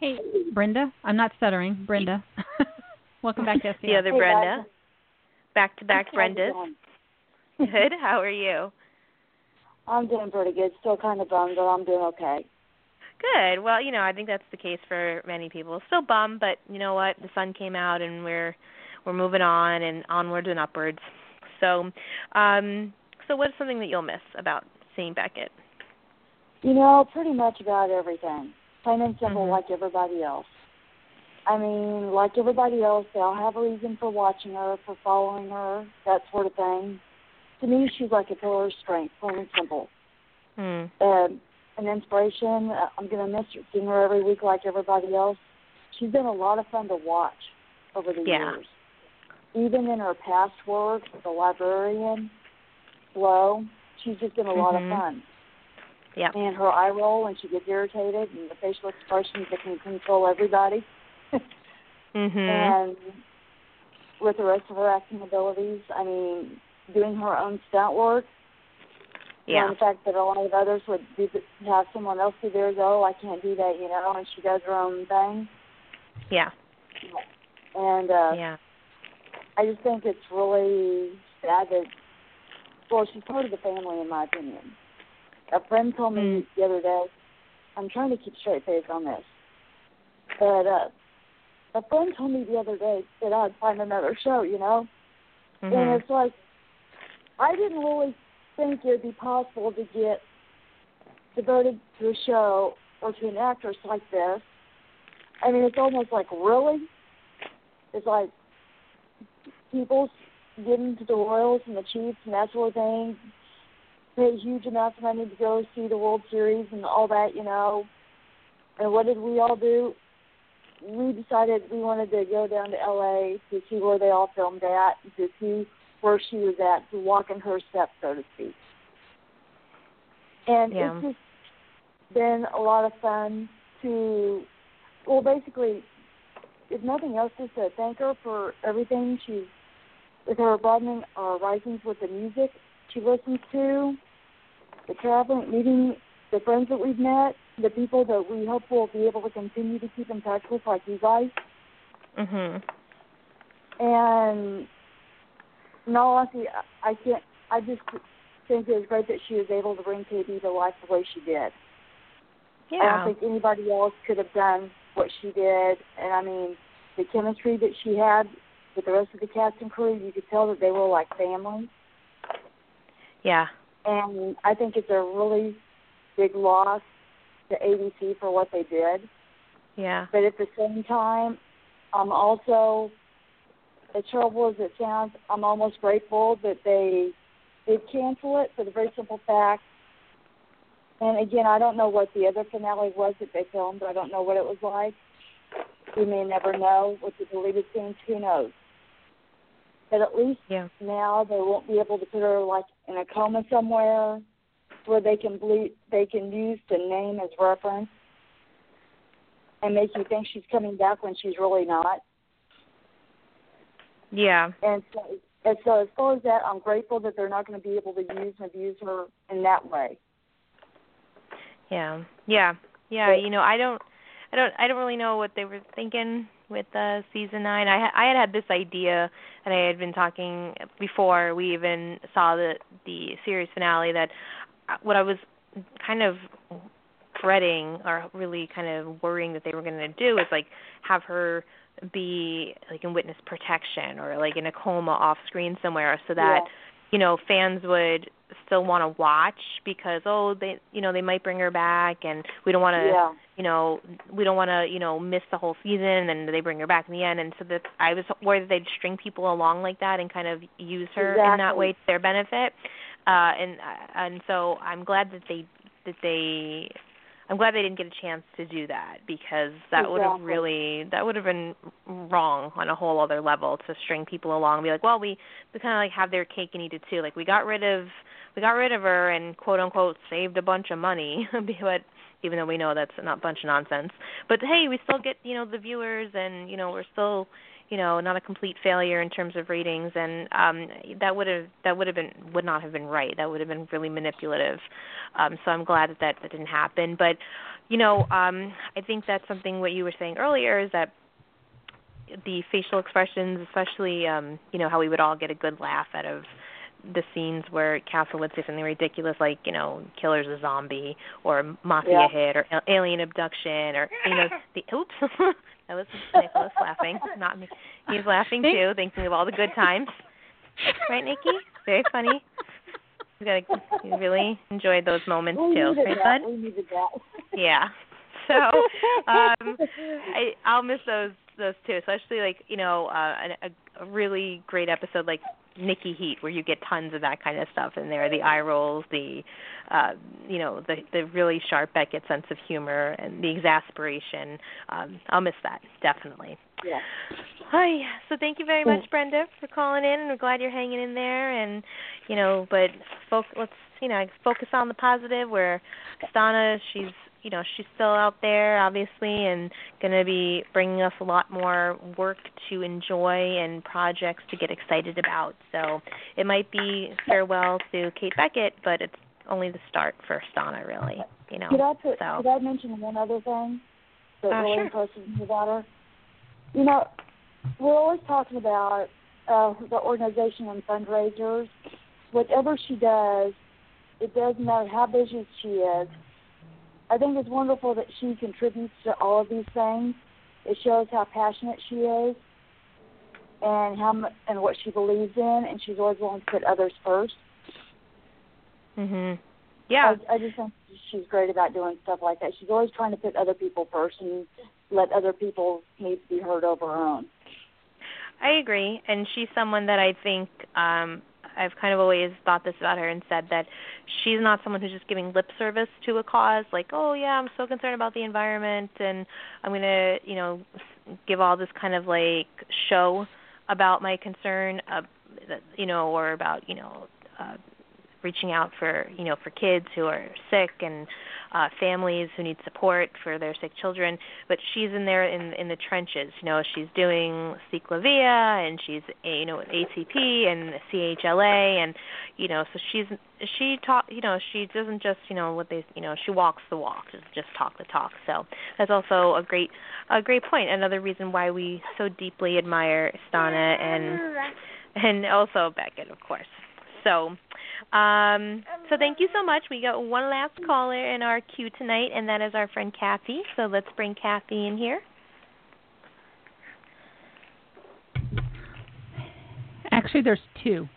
[SPEAKER 2] Hey, Brenda. I'm not stuttering. Brenda. Welcome back to STR.
[SPEAKER 4] The other Brenda. Back to back Brendas. Good. How are you?
[SPEAKER 12] I'm doing pretty good. Still kind of bummed, but I'm doing okay.
[SPEAKER 4] Good. Well, you know, I think that's the case for many people. Still bummed, but you know what? The sun came out, and we're we're moving on and onwards and upwards. So, um, so what's something that you'll miss about seeing Beckett?
[SPEAKER 12] You know, pretty much about everything. Plain and simple,
[SPEAKER 4] Mhm.
[SPEAKER 12] like everybody else. I mean, like everybody else, they'll have a reason for watching her, for following her, that sort of thing. To me, she's like a pillar of strength, plain and simple. Um, an inspiration. Uh, I'm going to miss her, seeing her every week like everybody else. She's been a lot of fun to watch over the
[SPEAKER 4] Yeah.
[SPEAKER 12] years. Even in her past work, the librarian, Flo, she's just been a lot of
[SPEAKER 4] Mhm.
[SPEAKER 12] fun.
[SPEAKER 4] Yeah.
[SPEAKER 12] And her eye roll when she gets irritated and the facial expressions that can control everybody.
[SPEAKER 4] mm-hmm.
[SPEAKER 12] And with the rest of her acting abilities, I mean, doing her own stunt work.
[SPEAKER 4] Yeah.
[SPEAKER 12] the fact that a lot of others would do th- have someone else do theirs. Oh, I can't do that, you know, and she does her own thing.
[SPEAKER 4] Yeah.
[SPEAKER 12] And uh
[SPEAKER 4] Yeah.
[SPEAKER 12] I just think it's really sad that. Well, she's part of the family, in my opinion. A friend told me the other day. I'm trying to keep straight face on this, but uh a friend told me the other day that I'd find another show. You know, and
[SPEAKER 4] Mhm.
[SPEAKER 12] it's like I didn't really think it'd be possible to get devoted to a show or to an actress like this. I mean, it's almost like really. It's like people getting to the Royals and the Chiefs and that sort of thing, pay huge amounts of money to go see the World Series and all that, you know. And what did we all do? We decided we wanted to go down to LA to see where they all filmed at, to see where she was at, to walk in her steps, so to speak. And
[SPEAKER 4] Yeah.
[SPEAKER 12] it's just been a lot of fun to, well, basically, if nothing else, just to thank her for everything she's, with her broadening our horizons with the music she listens to, the traveling, meeting the friends that we've met, the people that we hope will be able to continue to keep in touch with, like you guys.
[SPEAKER 4] Mhm.
[SPEAKER 12] And in all honesty, I- I can't. I just think it was great that she was able to bring KB to life the way she did.
[SPEAKER 4] Yeah.
[SPEAKER 12] I don't think anybody else could have done what she did. And I mean, the chemistry that she had with the rest of the cast and crew, you could tell that they were like family.
[SPEAKER 4] Yeah.
[SPEAKER 12] And I think it's a really big loss to ABC for what they did.
[SPEAKER 4] Yeah.
[SPEAKER 12] But at the same time, I'm also, as terrible as it sounds, I'm almost grateful that they did cancel it for the very simple fact. And again, I don't know what the other finale was that they filmed. I don't know what it was like. We may never know with the deleted scenes. Who knows? But at least
[SPEAKER 4] yeah.
[SPEAKER 12] now they won't be able to put her like in a coma somewhere where they can ble- they can use the name as reference and make you think she's coming back when she's really not.
[SPEAKER 4] Yeah.
[SPEAKER 12] And so, and so as far as that, I'm grateful that they're not going to be able to use and abuse her in that way.
[SPEAKER 4] Yeah. Yeah. Yeah, you know, I don't I don't I don't really know what they were thinking with uh season 9. I I had had this idea and I had been talking before we even saw the the series finale that uh, what I was kind of fretting or really kind of worrying that they were going to do is like have her be like in witness protection or like in a coma off screen somewhere so that
[SPEAKER 12] Yeah.
[SPEAKER 4] you know fans would still want to watch because oh they you know they might bring her back and we don't want to
[SPEAKER 12] Yeah.
[SPEAKER 4] you know we don't want to you know miss the whole season and then they bring her back in the end and so that I was worried that they'd string people along like that and kind of use her in that way to their benefit uh and and so I'm glad that they that they I'm glad they didn't get a chance to do that because that would have really that would have been wrong on a whole other level to string people along and be like, well, we we kind of like have their cake and eat it too. Like we got rid of we got rid of her and quote unquote saved a bunch of money, but even though we know that's not a bunch of nonsense. But hey, we still get you know the viewers and you know we're still you know not a complete failure in terms of ratings and um that would have that would have been would not have been right. That would have been really manipulative. Um so i'm glad that that, that didn't happen. But you know um i think that's something what you were saying earlier is that the facial expressions especially um you know how we would all get a good laugh out of the scenes where Castle would say something ridiculous like, you know, killer's a zombie or mafia
[SPEAKER 12] Yeah.
[SPEAKER 4] hit or alien abduction or you know the oops that was Nicholas laughing, not me. He's laughing too, thinking of all the good times. Right, Nikki? Very funny. You gotta you really enjoyed those moments
[SPEAKER 12] we
[SPEAKER 4] too,
[SPEAKER 12] needed
[SPEAKER 4] right,
[SPEAKER 12] that.
[SPEAKER 4] bud?
[SPEAKER 12] We needed that.
[SPEAKER 4] Yeah. So um I I'll miss those those too, especially like, you know, uh a, a really great episode like Nikki Heat where you get tons of that kind of stuff in there, the eye rolls, the uh you know, the the really sharp Beckett sense of humor and the exasperation. Um I'll miss that, definitely.
[SPEAKER 12] Yeah.
[SPEAKER 4] Hi. So thank you very much, Brenda, for calling in. We're glad you're hanging in there, and you know, but foc- let's you know focus on the positive. Where Stana, she's you know she's still out there, obviously, and going to be bringing us a lot more work to enjoy and projects to get excited about. So it might be farewell to Kate Beckett, but it's only the start for Stana, really. You know.
[SPEAKER 12] Could I put,
[SPEAKER 4] so.
[SPEAKER 12] could I mention one other thing that
[SPEAKER 4] Uh,
[SPEAKER 12] really
[SPEAKER 4] sure.
[SPEAKER 12] impresses me about her? You know, we're always talking about uh, the organization and fundraisers. Whatever she does, it doesn't matter how busy she is. I think it's wonderful that she contributes to all of these things. It shows how passionate she is and how and what she believes in, and she's always willing to put others first.
[SPEAKER 4] Mhm. Yeah.
[SPEAKER 12] I, I just think she's great about doing stuff like that. She's always trying to put other people first and let other people's needs be heard over her own.
[SPEAKER 4] I agree, and she's someone that I think um I've kind of always thought this about her and said that she's not someone who's just giving lip service to a cause like, "Oh yeah, I'm so concerned about the environment and I'm going to, you know, give all this kind of like show about my concern uh, you know or about, you know, uh reaching out for you know for kids who are sick and uh families who need support for their sick children but she's in there in in the trenches. You know she's doing CicLAvia and she's you know ATP and CHLA and you know so she's she talk you know she doesn't just you know what they you know she walks the walk just just talk the talk. So that's also a great a great point. Another reason why we so deeply admire Stana and and also Beckett of course so um, so thank you so much. We got one last caller in our queue tonight, and that is our friend Kathy. So let's bring Kathy in here.
[SPEAKER 2] Actually, there's two.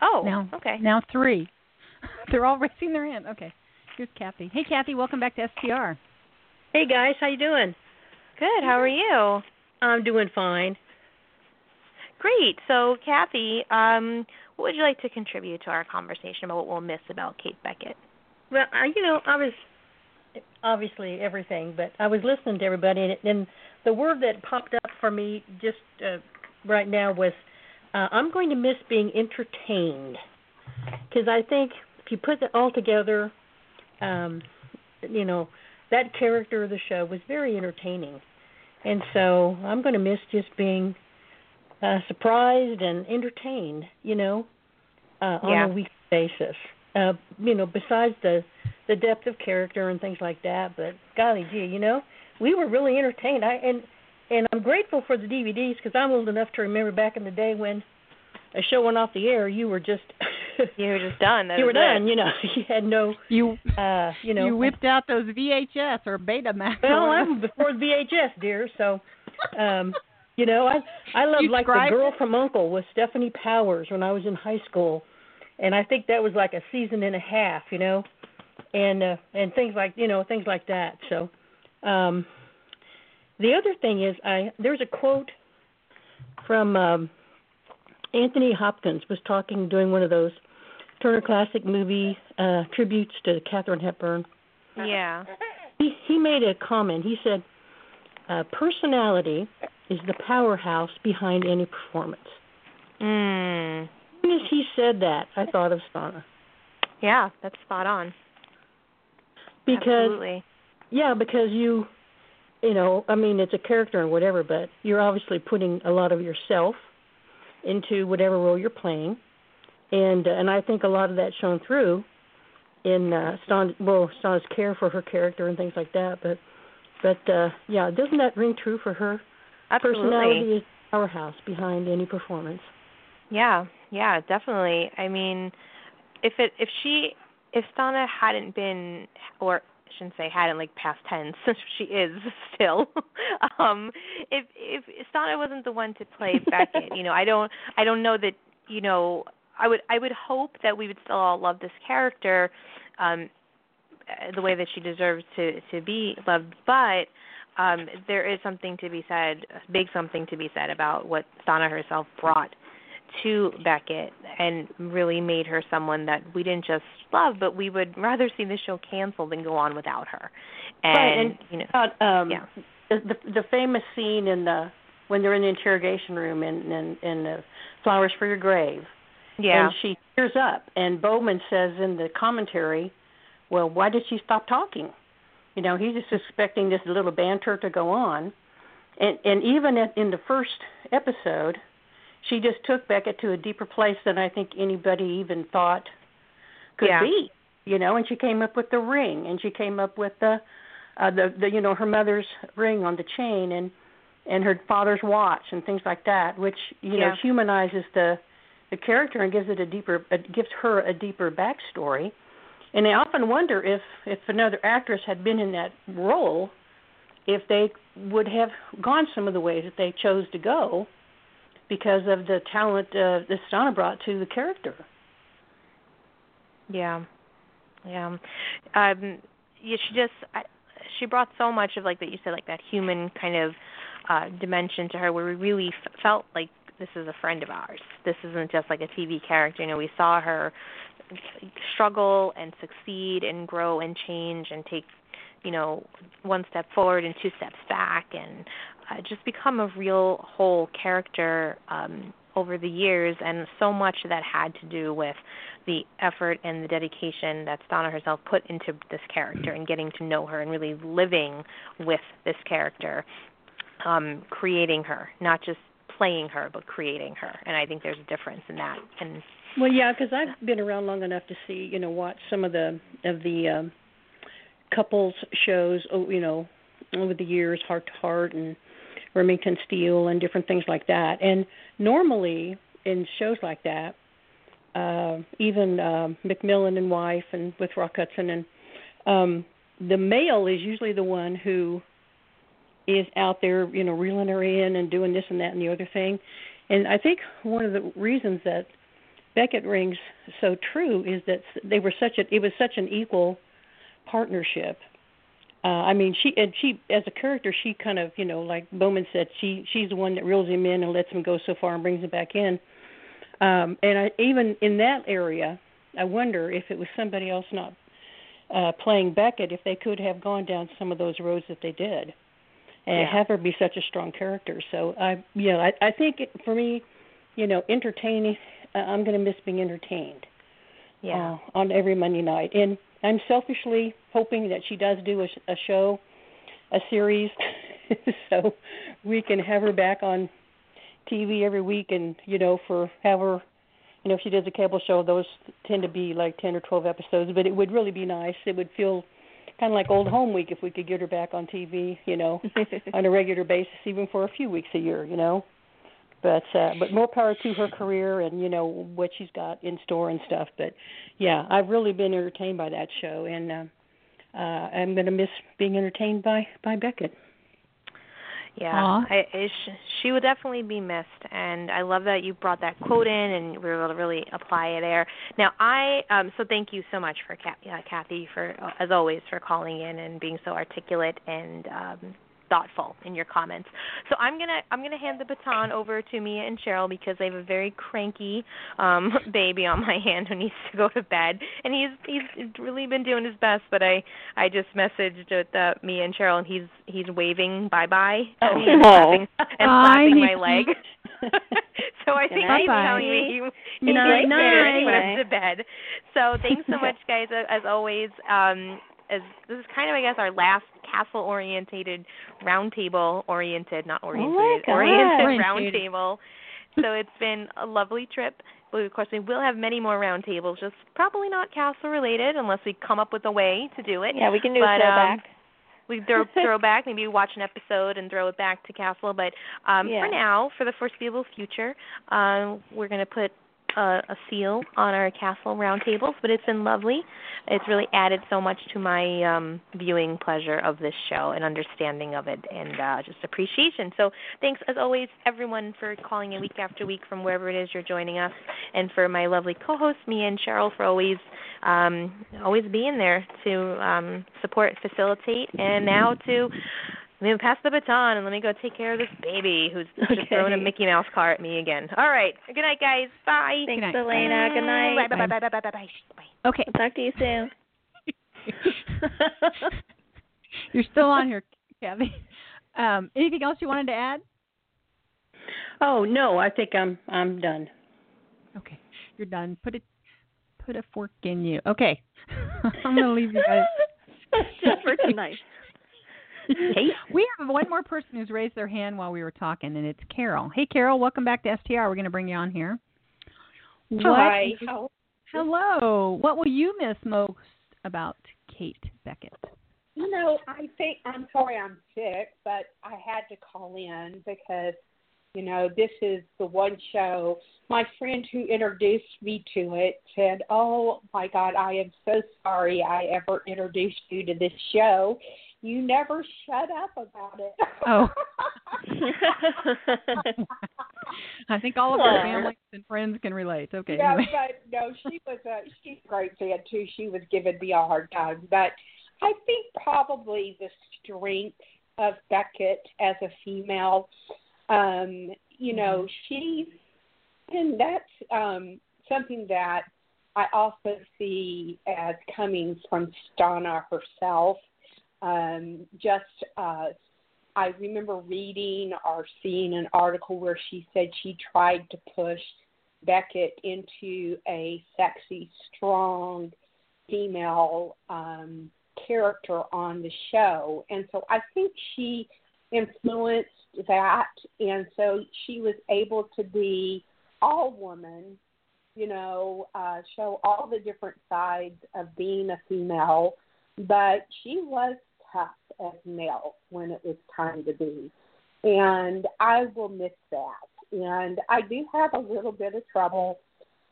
[SPEAKER 4] Oh,
[SPEAKER 2] now,
[SPEAKER 4] okay.
[SPEAKER 2] Now three. They're all raising their hand. Okay, here's Kathy. Hey, Kathy, welcome back to STR.
[SPEAKER 13] Hey guys, how you doing?
[SPEAKER 4] Good. How are you?
[SPEAKER 13] I'm doing fine.
[SPEAKER 4] Great. So, Kathy, um, what would you like to contribute to our conversation about what we'll miss about Kate Beckett?
[SPEAKER 13] Well, I, you know, I was obviously everything, but I was listening to everybody, and, and the word that popped up for me just uh, right now was uh, I'm going to miss being entertained because I think if you put it all together, um, you know, that character of the show was very entertaining, and so I'm going to miss just being uh, surprised and entertained, you know, uh,
[SPEAKER 4] Yeah.
[SPEAKER 13] on a weekly basis. Uh, you know, besides the the depth of character and things like that, but golly gee, you know, we were really entertained. I and and I'm grateful for the DVDs because I'm old enough to remember back in the day when a show went off the air, you were just
[SPEAKER 4] you were just done. That
[SPEAKER 13] you were
[SPEAKER 4] was it.
[SPEAKER 13] done. You know, you had no
[SPEAKER 2] you
[SPEAKER 13] uh you know
[SPEAKER 2] you whipped out those VHS or Betamax. or
[SPEAKER 13] well. I'm before VHS, dear. So, um, you know, I I loved like the girl from Uncle with Stefanie Powers when I was in high school, and I think that was like a season and a half, you know, and uh, and things like you know things like that. So, um, the other thing is I there's a quote from um, Anthony Hopkins was talking doing one of those Turner Classic movie uh, tributes to Katharine Hepburn
[SPEAKER 4] Yeah.
[SPEAKER 13] he he made a comment. He said, uh, "Personality is the powerhouse behind any performance."
[SPEAKER 4] Mm.
[SPEAKER 13] As soon as he said that, I thought of Stana
[SPEAKER 4] Yeah, that's spot on.
[SPEAKER 13] because
[SPEAKER 4] Absolutely.
[SPEAKER 13] yeah, because you, you know, I mean, it's a character and whatever, but you're obviously putting a lot of yourself into whatever role you're playing, and uh, and I think a lot of that shone through in uh, Stan, well, Stana's care for her character and things like that. But but uh, yeah, doesn't that ring true for her?
[SPEAKER 4] Absolutely.
[SPEAKER 13] Personality is the powerhouse behind any performance.
[SPEAKER 4] Yeah, yeah, definitely. I mean, if it if she if Stana hadn't been or I shouldn't say hadn't like past tense since she is still um if if Stana wasn't the one to play Beckett, you know, I don't I don't know that, you know, I would I would hope that we would still all love this character um the way that she deserves to to be loved, but um there is something to be said, a big something to be said about what Stana herself brought to Beckett and really made her someone that we didn't just love, but we would rather see the show canceled than go on without her. And,
[SPEAKER 13] right, and
[SPEAKER 4] you know,
[SPEAKER 13] about, um,
[SPEAKER 4] yeah.
[SPEAKER 13] the, the the famous scene in the when they're in the interrogation room in in, in the Flowers for Your Grave.
[SPEAKER 4] Yeah.
[SPEAKER 13] And she tears up, and Bowman says in the commentary, "Well, why did she stop talking?" You know, he's just expecting this little banter to go on, and and even at, in the first episode, she just took Beckett to a deeper place than I think anybody even thought could
[SPEAKER 4] Yeah.
[SPEAKER 13] be. You know, and she came up with the ring, and she came up with the, uh, the the you know her mother's ring on the chain, and and her father's watch, and things like that, which you know humanizes the the character and gives it a deeper it gives her a deeper backstory. And I often wonder if if another actress had been in that role, if they would have gone some of the ways that they chose to go because of the talent uh, that Stana brought to the character.
[SPEAKER 4] Yeah, yeah. Um, yeah, she just I, she brought so much of like that you said like that human kind of uh dimension to her where we really f- felt like this is a friend of ours. This isn't just like a TV character. You know, we saw her struggle and succeed and grow and change and take you know one step forward and two steps back and uh, just become a real whole character um over the years and so much that had to do with the effort and the dedication that Stana herself put into this character and getting to know her and really living with this character um creating her not just playing her but creating her and I think there's a difference in that and
[SPEAKER 13] Well, yeah, because I've been around long enough to see, you know, watch some of the of the um, couples shows, oh, you know, over the years, Hart to Hart and Remington Steele and different things like that. And normally in shows like that, uh, even um, McMillan and Wife and with Rock Hudson and um, the male is usually the one who is out there, you know, reeling her in and doing this and that and the other thing. And I think one of the reasons that Beckett rings so true is that they were such a it was such an equal partnership. Uh, I mean, she and she as a character, she kind of you know like Bowman said, she she's the one that reels him in and lets him go so far and brings him back in. Um, and I, even in that area, I wonder if it was somebody else not uh, playing Beckett, if they could have gone down some of those roads that they did, and
[SPEAKER 4] Yeah.
[SPEAKER 13] have her be such a strong character. So I, you know, I, I think it, for me, you know, entertaining. Uh, I'm going to miss being entertained.
[SPEAKER 4] Yeah.
[SPEAKER 13] Uh, on every Monday night, and I'm selfishly hoping that she does do a, a show, a series, so we can have her back on TV every week, and you know, for have her, you know, if she does a cable show, those tend to be like ten or twelve episodes. But it would really be nice. It would feel kind of like old home week if we could get her back on TV, you know, on a regular basis, even for a few weeks a year, you know. But uh, but more power to her career and you know what she's got in store and stuff. But yeah, I've really been entertained by that show, and uh, uh, I'm going to miss being entertained by by Beckett.
[SPEAKER 4] Yeah, I, I sh- she would definitely be missed, and I love that you brought that quote in, and we were able to really apply it there. Now, I um, so thank you so much for Kat- uh, Kathy for uh, as always for calling in and being so articulate and um, thoughtful in your comments. So I'm gonna I'm gonna hand the baton over to Mia and Cheryl because I have a very cranky um, baby on my hand who needs to go to bed, and he's he's really been doing his best. But I I just messaged with uh, Mia and Cheryl, and he's he's waving bye bye
[SPEAKER 13] Oh.
[SPEAKER 4] and slapping, and
[SPEAKER 2] Bye.
[SPEAKER 4] slapping my leg. so I think he's telling me he,
[SPEAKER 2] Good
[SPEAKER 4] he's
[SPEAKER 2] night.
[SPEAKER 4] right there and he
[SPEAKER 2] Night.
[SPEAKER 4] went to bed. So thanks so much, guys, as always. Um, as this is kind of, I guess, our last castle orientated, roundtable oriented, not oriented,
[SPEAKER 2] God.
[SPEAKER 4] oriented roundtable. So it's been a lovely trip. But of course, we will have many more roundtables, just probably not castle related, unless we come up with a way to do it.
[SPEAKER 3] Yeah, we can do
[SPEAKER 4] but,
[SPEAKER 3] a throwback.
[SPEAKER 4] Um, we throw throw back, maybe watch an episode and throw it back to Castle. But um,
[SPEAKER 3] Yeah.
[SPEAKER 4] for now, for the foreseeable future, um, we're going to put a, a seal on our Castle roundtables. But it's been lovely. It's really added so much to my um, viewing pleasure of this show and understanding of it, and uh, just appreciation. So thanks as always, everyone, for calling in week after week from wherever it is you're joining us, and for my lovely co-hosts, Mia and Cheryl, for always um, always being there to um, support, facilitate, and now to let me pass the baton and let me go take care of this baby who's just throwing a Mickey Mouse car at me again. All right. Good night, guys. Bye.
[SPEAKER 3] Thanks,
[SPEAKER 2] night.
[SPEAKER 3] Elena. Good night.
[SPEAKER 4] Bye. Bye. Bye. Bye. Bye. Bye. Bye. Bye.
[SPEAKER 2] Okay.
[SPEAKER 3] I'll talk to you soon.
[SPEAKER 2] You're still on here, Kathy. Um, anything else you wanted to add?
[SPEAKER 13] Oh no, I think I'm I'm done.
[SPEAKER 2] Okay, you're done. Put it, put a fork in you. Okay, I'm gonna leave you guys.
[SPEAKER 3] Just for tonight.
[SPEAKER 2] Hey, we have one more person who's raised their hand while we were talking, and it's Carol. Hey, Carol, welcome back to STR. We're going to bring you on here.
[SPEAKER 14] Hi.
[SPEAKER 2] What-
[SPEAKER 14] How-
[SPEAKER 2] Hello. What will you miss most about Kate Beckett?
[SPEAKER 14] You know, I think I'm sorry I'm sick, but I had to call in because you know this is the one show. My friend who introduced me to it said, "Oh my God, I am so sorry I ever introduced you to this show. You never shut up about it."
[SPEAKER 2] Oh. I think all of our families and friends can relate. Okay.
[SPEAKER 14] Yeah,
[SPEAKER 2] anyway.
[SPEAKER 14] but no, she was a she's a great fan too. She was giving me a hard time, but I think probably the strength of Beckett as a female, um, you know, she and that's um something that I also see as coming from Stana herself. Um, just uh I remember reading or seeing an article where she said she tried to push Beckett into a sexy, strong female um, character on the show. And so I think she influenced that. And so she was able to be all woman, you know, uh, show all the different sides of being a female. But she was tough as male when it was time to be. And I will miss that. And I do have a little bit of trouble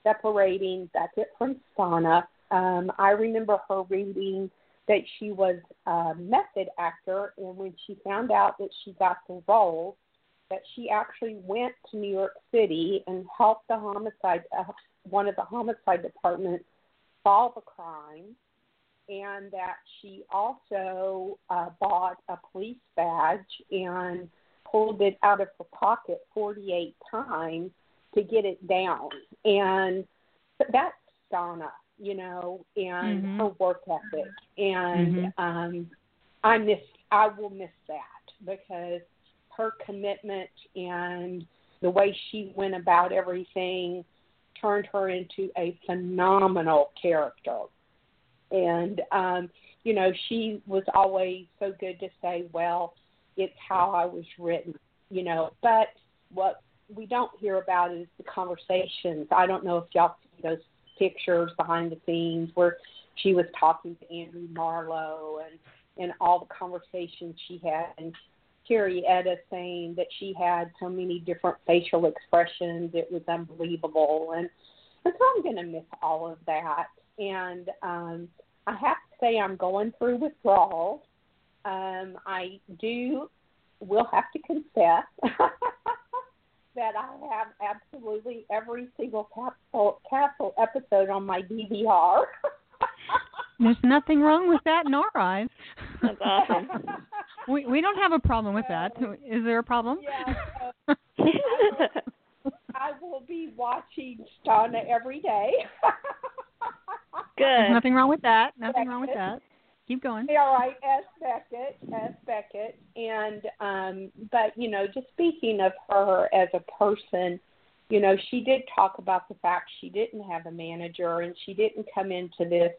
[SPEAKER 14] separating Beckett from Stana. Um, I remember her reading that she was a method actor, and when she found out that she got the role, that she actually went to New York City and helped the homicide, uh, one of the homicide departments solve a crime, and that she also uh, bought a police badge and pulled it out of her pocket 48 times to get it down. And that's Stana, you know, and
[SPEAKER 2] Mhm.
[SPEAKER 14] her work ethic. And
[SPEAKER 2] Mhm.
[SPEAKER 14] um I miss I will miss that because her commitment and the way she went about everything turned her into a phenomenal character. And um, you know, she was always so good to say, Well, it's how I was written, you know. But what we don't hear about is the conversations. I don't know if y'all see those pictures behind the scenes where she was talking to Andrew Marlowe and and all the conversations she had and Terri Edda saying that she had so many different facial expressions. It was unbelievable. And, and so I'm going to miss all of that. And um, I have to say, I'm going through withdrawals. Um, I do, will have to confess that I have absolutely every single Castle, Castle episode on my DVR.
[SPEAKER 2] There's nothing wrong with that in our eyes.
[SPEAKER 3] That's awesome.
[SPEAKER 2] we we don't have a problem with that. Is there a problem?
[SPEAKER 14] Yeah. Uh, I will be watching Stana every day.
[SPEAKER 2] There's
[SPEAKER 3] Good.
[SPEAKER 2] nothing wrong with that. Nothing wrong with that. Keep going.
[SPEAKER 14] All right, S. Beckett, S. Beckett, and um, but you know, just speaking of her as a person, you know, she did talk about the fact she didn't have a manager and she didn't come into this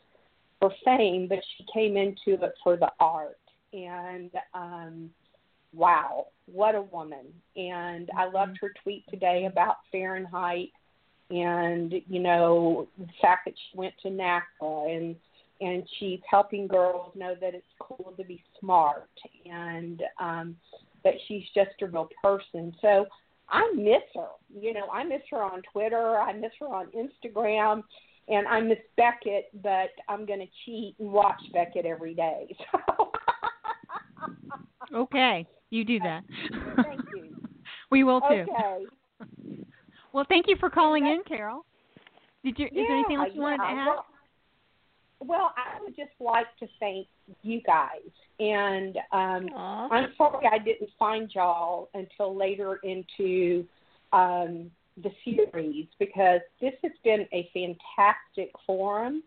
[SPEAKER 14] for fame, but she came into it for the art. And um, wow, what a woman! And I loved her tweet today about Fahrenheit, and you know, the fact that she went to NASA and and she's helping girls know that it's cool to be smart and um that she's just a real person. So I miss her. You know, I miss her on Twitter, I miss her on Instagram, and I miss Beckett, but I'm going to cheat and watch Beckett every day. So
[SPEAKER 2] Okay, you do that.
[SPEAKER 14] thank you.
[SPEAKER 2] we will too.
[SPEAKER 14] Okay.
[SPEAKER 2] Well, thank you for calling in, Carol. Did you? Is there anything else you wanted to add?
[SPEAKER 14] Well, well, I would just like to thank you guys. And um, I'm sorry I didn't find y'all until later into um, the series because this has been a fantastic forum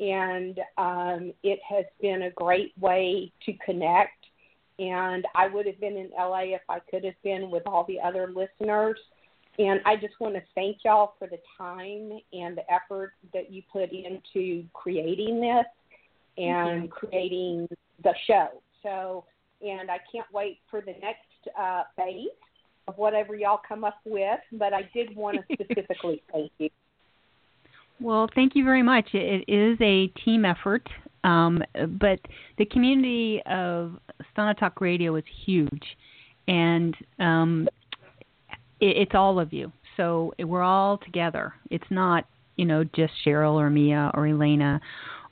[SPEAKER 14] and um, it has been a great way to connect. And I would have been in LA if I could have been with all the other listeners. And I just want to thank y'all for the time and the effort that you put into creating this and creating the show. So, and I can't wait for the next uh, phase of whatever y'all come up with. But I did want to specifically thank you.
[SPEAKER 2] Well, thank you very much. It is a team effort, um, but the community of Stana Talk Radio is huge, and um, it, it's all of you. So we're all together. It's not, you know, just Cheryl or Mia or Elena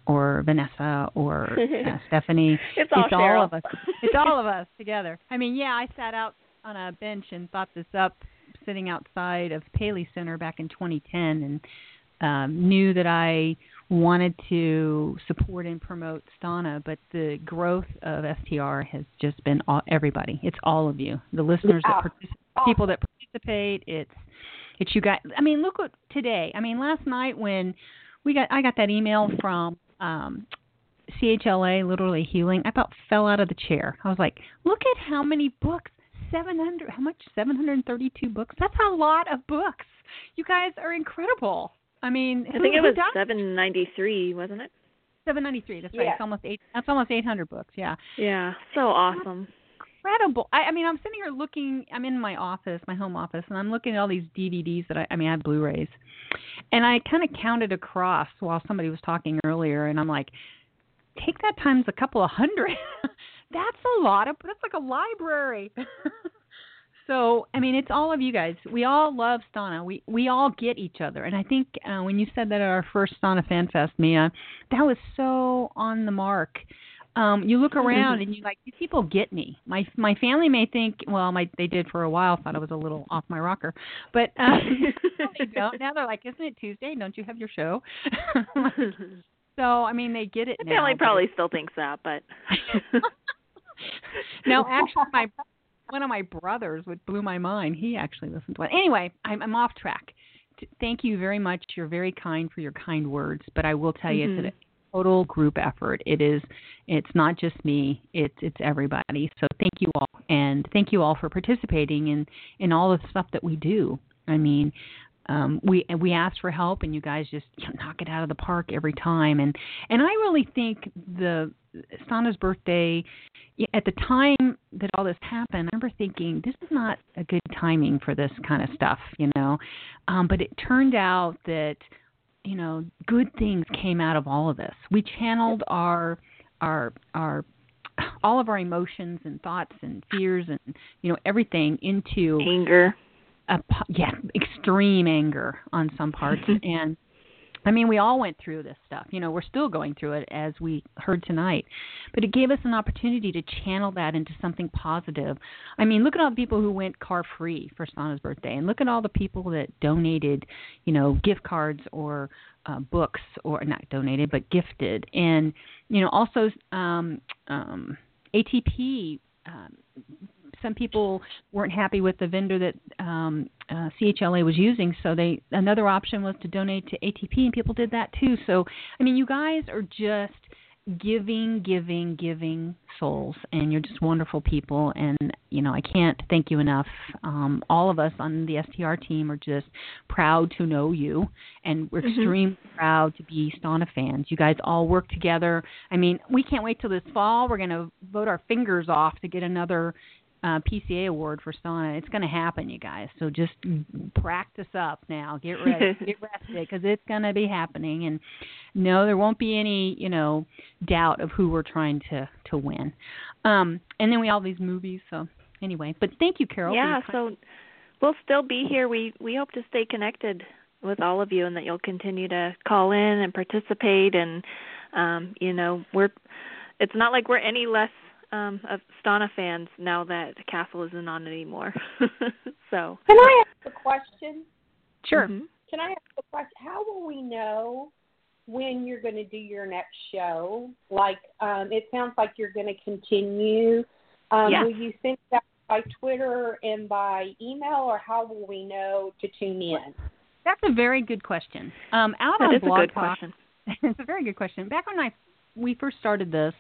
[SPEAKER 2] or Vanessa or uh, Stephanie.
[SPEAKER 3] It's all Cheryl.
[SPEAKER 2] of us. It's all of us together. I mean, yeah, I sat out on a bench and thought this up, sitting outside of Paley Center back in 2010, and um, knew that I wanted to support and promote Stana, but the growth of STR has just been all, everybody. It's all of you, the listeners
[SPEAKER 14] Yeah.
[SPEAKER 2] that participate, people that participate. It's it's you guys. I mean, look what today. I mean, last night when we got I got that email from um CHLA, literally healing. I about fell out of the chair. I was like, look at how many books. 700 how much 732 books that's a lot of books you guys are incredible i mean
[SPEAKER 3] I think it was
[SPEAKER 2] does-
[SPEAKER 3] 793, wasn't it?
[SPEAKER 2] 793 that's right
[SPEAKER 3] Yeah.
[SPEAKER 2] it's almost eight that's almost 800 books yeah
[SPEAKER 3] Yeah, so awesome.
[SPEAKER 2] Incredible. I, I mean i'm sitting here looking i'm in my office my home office and i'm looking at all these dvds that i i mean i have blu-rays. And i kind of counted across while somebody was talking earlier and i'm like take that times a couple of hundred. That's a lot of that's like a library. So i mean it's all of you guys. We all love stana. We we all get each other. And i think uh, when you said that at our first stana fan fest mia that was so on the mark um you look around and you like these people get me my my family may think well my they did for a while thought i was a little off my rocker but um they don't now they're like isn't it tuesday don't you have your show so i mean they get it
[SPEAKER 3] My
[SPEAKER 2] now
[SPEAKER 3] family
[SPEAKER 2] but
[SPEAKER 3] probably still thinks that, but
[SPEAKER 2] no, actually, my one of my brothers, which blew my mind. He actually listened to it. Anyway, I'm, I'm off track. Thank you very much. You're very kind for your kind words, but I will tell you,
[SPEAKER 3] Mhm.
[SPEAKER 2] it's a total group effort. It is. It's not just me. It's it's everybody. So thank you all, and thank you all for participating in in all the stuff that we do. I mean, um, we we asked for help, and you guys just you know, knock it out of the park every time. And and I really think the Stana's birthday at the time that all this happened, I remember thinking this is not a good timing for this kind of stuff, you know. Um, but it turned out that you know good things came out of all of this. We channeled our our our all of our emotions and thoughts and fears and you know everything into
[SPEAKER 3] anger.
[SPEAKER 2] a yeah extreme anger on some parts. And I mean, we all went through this stuff. You know, we're still going through it as we heard tonight. But it gave us an opportunity to channel that into something positive. I mean, look at all the people who went car free for Stana's birthday, and look at all the people that donated, you know, gift cards or uh, books, or not donated, but gifted. And, you know, also um, um, ATP. Um, some people weren't happy with the vendor that um, uh, CHLA was using, so they another option was to donate to ATP, and people did that too. So I mean, you guys are just giving, giving, giving souls, and you're just wonderful people. And you know, I can't thank you enough. Um, all of us on the STR team are just proud to know you, and we're
[SPEAKER 3] Mhm.
[SPEAKER 2] extremely proud to be Stana fans. You guys all work together. I mean, we can't wait till this fall. We're going to vote our fingers off to get another uh, PCA award for Stana. It's going to happen, you guys. So just practice up now. Get ready, get rested, because it's going to be happening. And no, there won't be any, you know, doubt of who we're trying to to win. Um, and then we all these movies. So anyway, but thank you, Carol.
[SPEAKER 3] yeah so we'll still be here we we hope to stay connected with all of you and that you'll continue to call in and participate and um you know we're it's not like we're any less um of Stana fans now that Castle isn't on anymore so
[SPEAKER 14] Can I ask a question?
[SPEAKER 2] Sure.
[SPEAKER 14] Can I ask a question? How will we know when you're going to do your next show? Like, um, it sounds like you're going to continue. Um,
[SPEAKER 3] Yeah.
[SPEAKER 14] Will you send that by Twitter and by email, or how will we know to tune in?
[SPEAKER 2] That's a very good question. Um, out
[SPEAKER 3] That
[SPEAKER 2] on
[SPEAKER 3] is a good
[SPEAKER 2] Talk,
[SPEAKER 3] question.
[SPEAKER 2] it's a very good question. Back when I we first started this,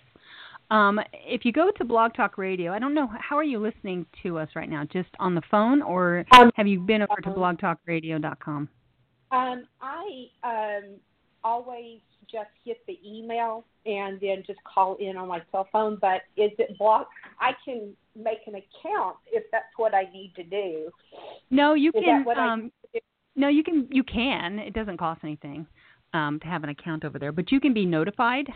[SPEAKER 2] um, if you go to Blog Talk Radio, I don't know how are you listening to us right now? Just on the phone, or have you been over to blogtalkradio.com?
[SPEAKER 14] Um, I um, always just hit the email and then just call in on my cell phone. But is it blocked? I can make an account if that's what I need to do.
[SPEAKER 2] No, you
[SPEAKER 14] Is
[SPEAKER 2] can.
[SPEAKER 14] that what I
[SPEAKER 2] um, no, you can. You can. It doesn't cost anything um, to have an account over there, but you can be notified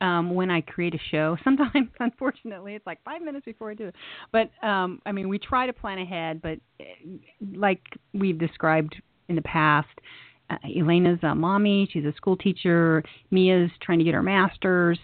[SPEAKER 2] um, when I create a show. Sometimes, unfortunately, it's like five minutes before I do it. But um, I mean, we try to plan ahead. But uh, like we've described in the past, uh, Elena's a mommy. She's a school teacher. Mia's trying to get her master's.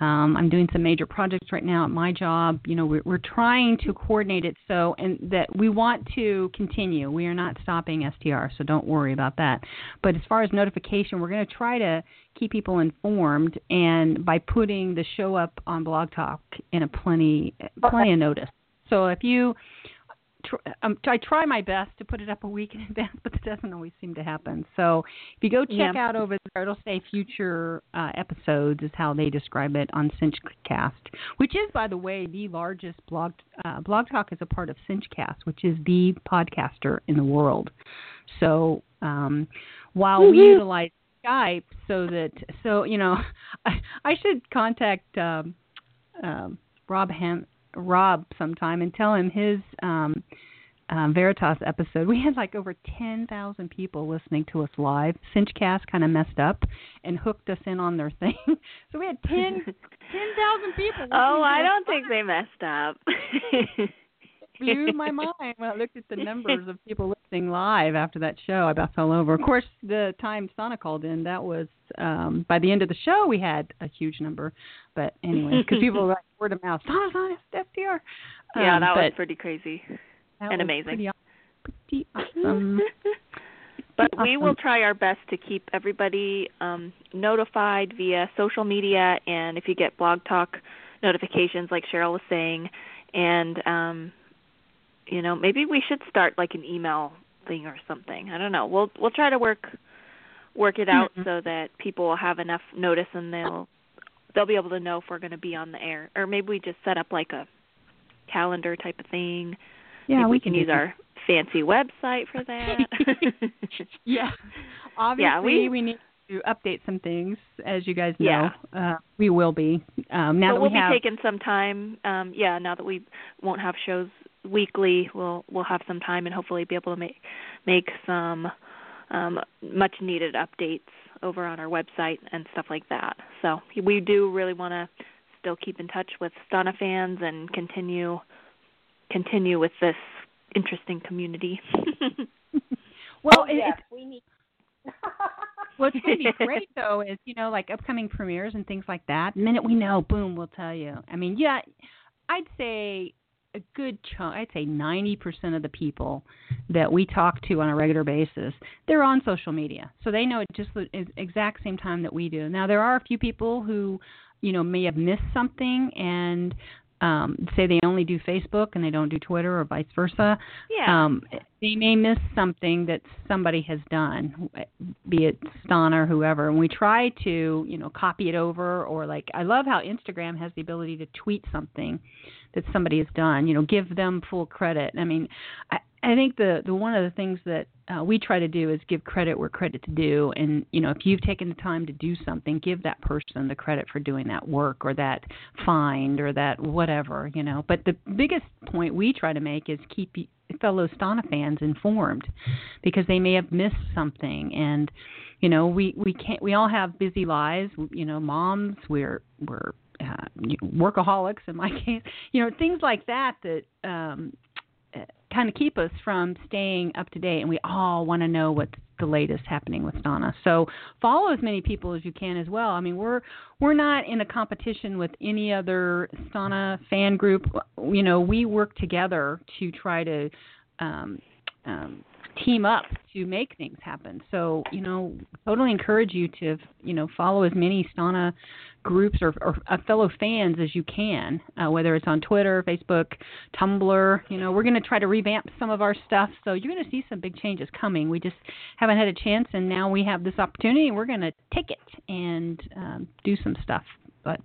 [SPEAKER 2] Um, I'm doing some major projects right now at my job. You know, we're, we're trying to coordinate it so and that we want to continue. We are not stopping STR, so don't worry about that. But as far as notification, we're going to try to keep people informed, and by putting the show up on Blog Talk in a plenty plenty of notice. So if you tr- um, I try my best to put it up a week in advance, but it doesn't always seem to happen. So if you go check
[SPEAKER 3] Yeah.
[SPEAKER 2] out over there, it'll say future uh, episodes is how they describe it on Cinchcast, which is, by the way, the largest blog. Uh, blog Talk is a part of Cinchcast, which is the podcaster in the world. So um, while we utilize Skype, so that so you know, I, I should contact um, um, Rob Ham Rob sometime and tell him his um, um, Veritas episode. We had like over 10,000 people listening to us live. Cinchcast kind of messed up and hooked us in on their thing. So we had 10 10,000 people.
[SPEAKER 3] oh I don't think they messed up.
[SPEAKER 2] Blew my mind when I looked at the numbers of people listening live after that show. I about fell over. Of course, the time Stana called in, that was um by the end of the show we had a huge number. But anyway, because people were like word of mouth, Stana, Stana, STR.
[SPEAKER 3] yeah
[SPEAKER 2] Um,
[SPEAKER 3] that was pretty crazy and amazing
[SPEAKER 2] Pretty, pretty awesome.
[SPEAKER 3] but we will try our best to keep everybody um, notified via social media and if you get blog talk notifications like cheryl was saying and um, you know, maybe we should start like an email thing or something. I don't know. We'll we'll try to work work it out
[SPEAKER 2] Mm-hmm.
[SPEAKER 3] so that people will have enough notice and they'll they'll be able to know if we're going to be on the air. Or maybe we just set up like a calendar type of thing.
[SPEAKER 2] Yeah,
[SPEAKER 3] maybe
[SPEAKER 2] we
[SPEAKER 3] we
[SPEAKER 2] can
[SPEAKER 3] can use our fancy website for that.
[SPEAKER 2] yeah. Obviously,
[SPEAKER 3] we-
[SPEAKER 2] we, need to update some things, as you guys
[SPEAKER 3] Yeah.
[SPEAKER 2] know. Uh, we will be um, now
[SPEAKER 3] so
[SPEAKER 2] that
[SPEAKER 3] we'll
[SPEAKER 2] we have.
[SPEAKER 3] be taking some time. Um, yeah, now that we won't have shows weekly, we'll we'll have some time and hopefully be able to make make some um, much needed updates over on our website and stuff like that. So we do really want to still keep in touch with Stana fans and continue continue with this interesting community.
[SPEAKER 2] well,
[SPEAKER 14] oh,
[SPEAKER 2] it-
[SPEAKER 14] yes,
[SPEAKER 2] it's
[SPEAKER 14] we need.
[SPEAKER 2] What's going to be great though is you know like upcoming premieres and things like that. The minute we know, boom, we'll tell you. I mean, yeah, I'd say a good chunk. I'd say ninety percent of the people that we talk to on a regular basis, they're on social media, so they know it just the exact same time that we do. Now there are a few people who, you know, may have missed something and um say they only do Facebook and they don't do Twitter or vice versa
[SPEAKER 3] Yeah.
[SPEAKER 2] um, they may miss something that somebody has done, be it Stan or whoever, and we try to, you know, copy it over or like I love how Instagram has the ability to tweet something that somebody has done, you know, give them full credit. I mean, I I think the the one of the things that uh, we try to do is give credit where credit's due, and you know, if you've taken the time to do something, give that person the credit for doing that work or that find or that whatever, you know. But the biggest point we try to make is keep fellow Stana fans informed because they may have missed something. And you know we we can't we all have busy lives. You know moms we're we're uh, workaholics in my case you know things like that that um kind of keep us from staying up to date and we all want to know what's the latest happening with Stana. So follow as many people as you can as well. I mean, we're we're not in a competition with any other Stana fan group. You know, we work together to try to um, um, team up to make things happen. So, you know, totally encourage you to, you know, follow as many Stana groups or, or uh, fellow fans as you can, uh, whether it's on Twitter, Facebook, Tumblr. You know, we're going to try to revamp some of our stuff. So you're going to see some big changes coming. We just haven't had a chance, and now we have this opportunity, and we're going to take it and um, do some stuff. But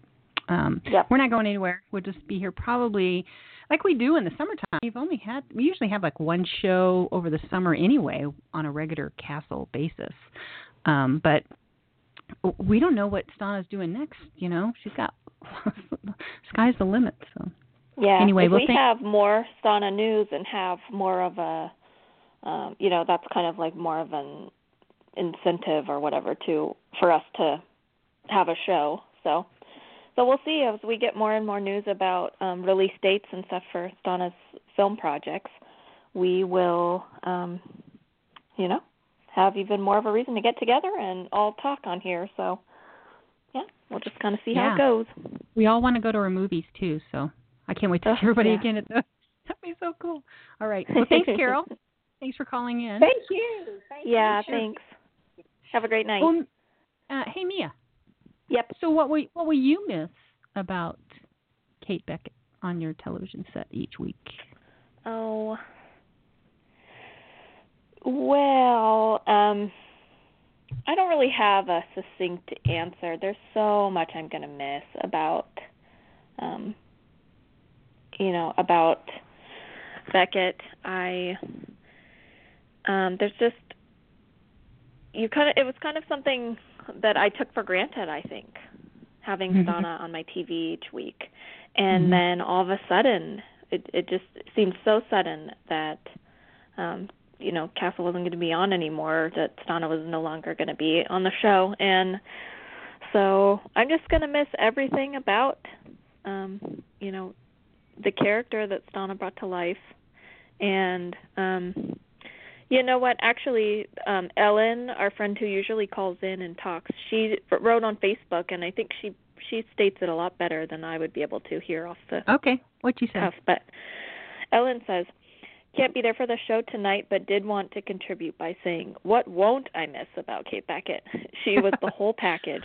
[SPEAKER 2] um,
[SPEAKER 3] Yep.
[SPEAKER 2] we're not going anywhere. We'll just be here probably like we do in the summertime. We've only had we usually have like one show over the summer anyway on a regular castle basis. Um, but we don't know what Stana's doing next. You know, she's got sky's the limit. So
[SPEAKER 3] Yeah.
[SPEAKER 2] Anyway,
[SPEAKER 3] if
[SPEAKER 2] well,
[SPEAKER 3] we
[SPEAKER 2] thank-
[SPEAKER 3] have more Stana news and have more of a, um, you know, that's kind of like more of an incentive or whatever to for us to have a show. So, so we'll see as we get more and more news about um, release dates and stuff for Stana's film projects. We will, um, you know, have even more of a reason to get together and all talk on here. So, yeah, we'll just kind of see how it goes.
[SPEAKER 2] we all want to go to our movies too. So I can't wait to
[SPEAKER 3] Oh,
[SPEAKER 2] see everybody
[SPEAKER 3] yeah.
[SPEAKER 2] again at the. That'd be so cool. All right. Well, thanks, Carol. thanks for calling in.
[SPEAKER 14] Thank you. Thank
[SPEAKER 3] Yeah,
[SPEAKER 14] you.
[SPEAKER 3] Thanks. Have a great night.
[SPEAKER 2] Well, uh, hey Mia.
[SPEAKER 3] Yep.
[SPEAKER 2] So what will what will you miss about Kate Beckett on your television set each week?
[SPEAKER 3] Oh. Well, um I don't really have a succinct answer. There's so much I'm going to miss about um you know, about Beckett. I um there's just you kind of it was kind of something that I took for granted, I think, having
[SPEAKER 2] Mhm.
[SPEAKER 3] Stana on my TV each week. And
[SPEAKER 2] Mhm.
[SPEAKER 3] then all of a sudden it it just seemed so sudden that um you know Castle wasn't going to be on anymore that Stana was no longer going to be on the show and so I'm just going to miss everything about um you know the character that Stana brought to life and um you know what actually um Ellen our friend who usually calls in and talks she wrote on Facebook and I think she she states it a lot better than I would be able to hear off the
[SPEAKER 2] Okay. What you
[SPEAKER 3] said. But Ellen says, can't be there for the show tonight, but did want to contribute by saying, What won't I miss about Kate Beckett? She was the whole package.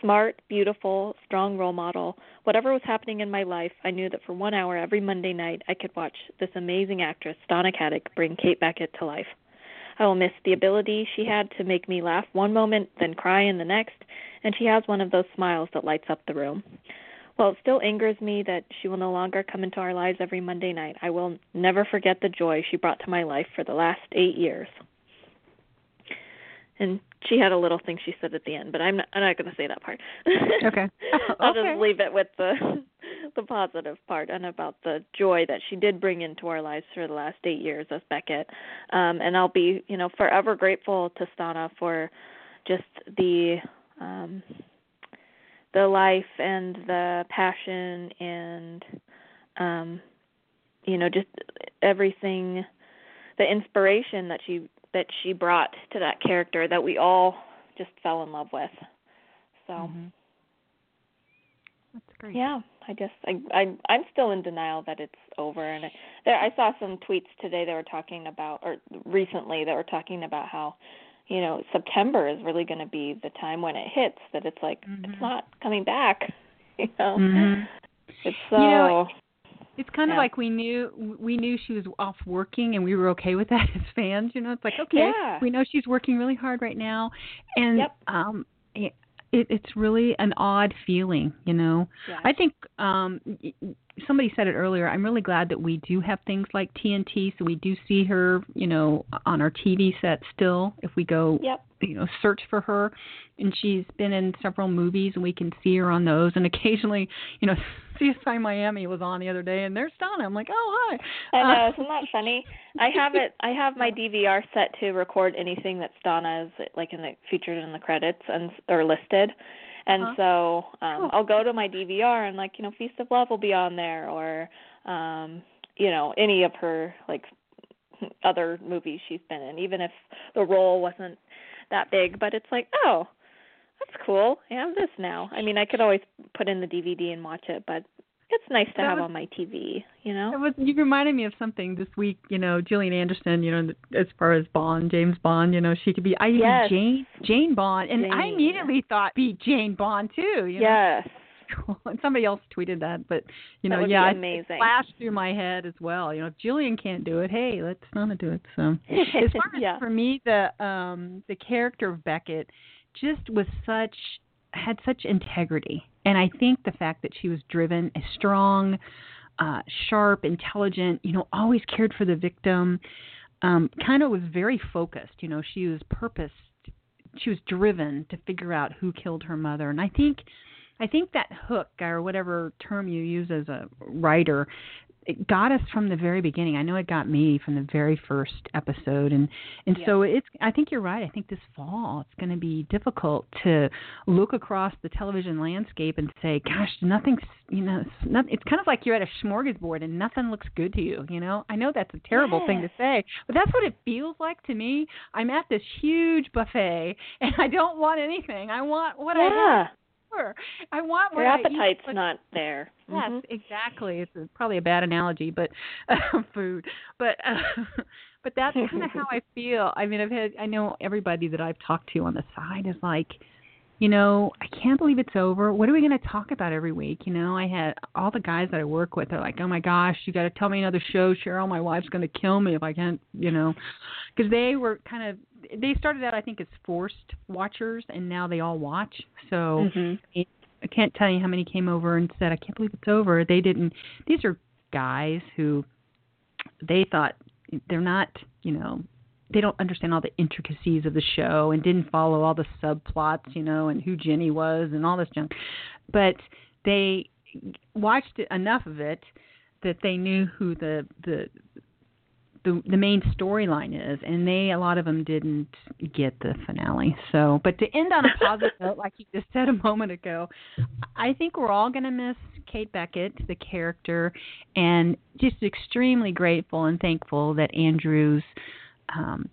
[SPEAKER 3] Smart, beautiful, strong role model. Whatever was happening in my life, I knew that for one hour every Monday night I could watch this amazing actress, Stana Katic, bring Kate Beckett to life. I will miss the ability she had to make me laugh one moment, then cry in the next, and she has one of those smiles that lights up the room. While it still angers me that she will no longer come into our lives every Monday night, I will never forget the joy she brought to my life for the last eight years. And she had a little thing she said at the end, but I'm not, I'm not going to say that part.
[SPEAKER 2] Okay.
[SPEAKER 3] I'll
[SPEAKER 2] Okay.
[SPEAKER 3] just leave it with the the positive part and about the joy that she did bring into our lives for the last eight years as Beckett. Um, and I'll be, you know, forever grateful to Stana for just the um, the life and the passion and um, you know just everything, the inspiration that she that she brought to that character that we all just fell in love with. So.
[SPEAKER 2] Mm-hmm. That's great.
[SPEAKER 3] Yeah, I just I I I'm still in denial that it's over and I, there I saw some tweets today that were talking about or recently that were talking about how you know September is really going to be the time when it hits that it's like it's not coming back. You know.
[SPEAKER 2] Mhm.
[SPEAKER 3] It's so
[SPEAKER 2] You know, It's kind of
[SPEAKER 3] Yeah.
[SPEAKER 2] like we knew we knew she was off working and we were okay with that as fans. You know, it's like okay,
[SPEAKER 3] Yeah.
[SPEAKER 2] we know she's working really hard right now, and
[SPEAKER 3] Yep.
[SPEAKER 2] um, it, it, it's really an odd feeling. You know,
[SPEAKER 3] Yeah.
[SPEAKER 2] I think um, somebody said it earlier. I'm really glad that we do have things like TNT, so we do see her. You know, on our TV set still. If we go,
[SPEAKER 3] Yep.
[SPEAKER 2] you know, search for her, and she's been in several movies, and we can see her on those. And occasionally, you know, CSI Miami was on the other day, and there's Stana. I'm like, oh hi.
[SPEAKER 3] I know,
[SPEAKER 2] Uh,
[SPEAKER 3] isn't that funny? I have it. I have my DVR set to record anything that Stana is like in the featured in the credits and or listed, and
[SPEAKER 2] Uh-huh.
[SPEAKER 3] so um I'll go to my DVR and like you know Feast of Love will be on there or um you know any of her like other movies she's been in, even if the role wasn't that big. But it's like oh. That's cool. I have this now. I mean, I could always put in the DVD and watch it, but it's nice to
[SPEAKER 2] That
[SPEAKER 3] have
[SPEAKER 2] was-
[SPEAKER 3] on my TV, you know?
[SPEAKER 2] It was, you reminded me of something this week. You know, Gillian Anderson. You know, as far as Bond, James Bond. You know, she could be. I even
[SPEAKER 3] Yes.
[SPEAKER 2] Jane Jane Bond, and I immediately thought be Jane Bond too. You know?
[SPEAKER 3] Yes.
[SPEAKER 2] And somebody else tweeted that, but you know, yeah, it-
[SPEAKER 3] amazing.
[SPEAKER 2] it flashed through my head as well. You know, if Gillian can't do it, hey, let Stana do it. So, as far as for me, the um the character of Beckett just was such had such integrity, and I think the fact that she was driven, a strong, uh, sharp, intelligent, you know, always cared for the victim, um, kind of was very focused. You know, she was purposed she was driven to figure out who killed her mother and i think i think that hook or whatever term you use as a writer it got us from the very beginning. I know it got me from the very first episode and and so it's i think you're right. I think this fall it's going to be difficult to look across the television landscape and say gosh nothing's you know it's, not, it's kind of like you're at a smorgasbord and nothing looks good to you you know? I know that's a terrible thing to say but that's what it feels like to me. I'm at this huge buffet and i don't want anything. I want what i have Sure. I want
[SPEAKER 3] Your
[SPEAKER 2] what I eat,
[SPEAKER 3] appetite's not there.
[SPEAKER 2] Yes,
[SPEAKER 3] Mhm.
[SPEAKER 2] exactly. It's probably a bad analogy, but uh, food. But uh, but that's kind of how I feel. I mean, I've had I know everybody that I've talked to on the side is like, you know, I can't believe it's over. What are we going to talk about every week? You know, I had all the guys that I work with are like, oh my gosh, you got to tell me another show, Cheryl. My wife's going to kill me if I can't, you know, because they were kind of they started out I think as forced watchers, and now they all watch. So.
[SPEAKER 3] Mhm.
[SPEAKER 2] it- I can't tell you how many came over and said, "I can't believe it's over." They didn't. These are guys who they thought they're not, you know, they don't understand all the intricacies of the show and didn't follow all the subplots, you know, and who Jenny was and all this junk. But they watched enough of it that they knew who the the the the main storyline is and they a lot of them didn't get the finale so but to end on a positive note like you just said a moment ago i think we're all going to miss kate beckett the character and just extremely grateful and thankful that andrews um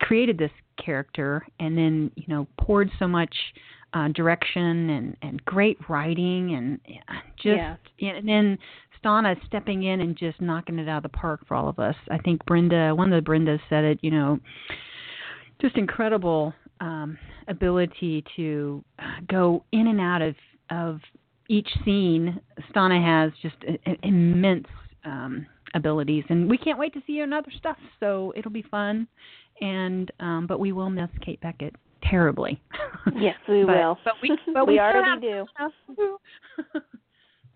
[SPEAKER 2] created this character and then you know poured so much uh direction and and great writing and just
[SPEAKER 3] Yeah.
[SPEAKER 2] and then Stana stepping in and just knocking it out of the park for all of us. I think Brenda, one of the Brendas said it, you know, just incredible um ability to uh, go in and out of of each scene. Stana has just a, a, immense um, abilities, and we can't wait to see you in other stuff. So it'll be fun, and um, but we will miss Kate Beckett terribly.
[SPEAKER 3] Yes, we
[SPEAKER 2] But-
[SPEAKER 3] will.
[SPEAKER 2] But we but
[SPEAKER 3] we
[SPEAKER 2] we
[SPEAKER 3] already do.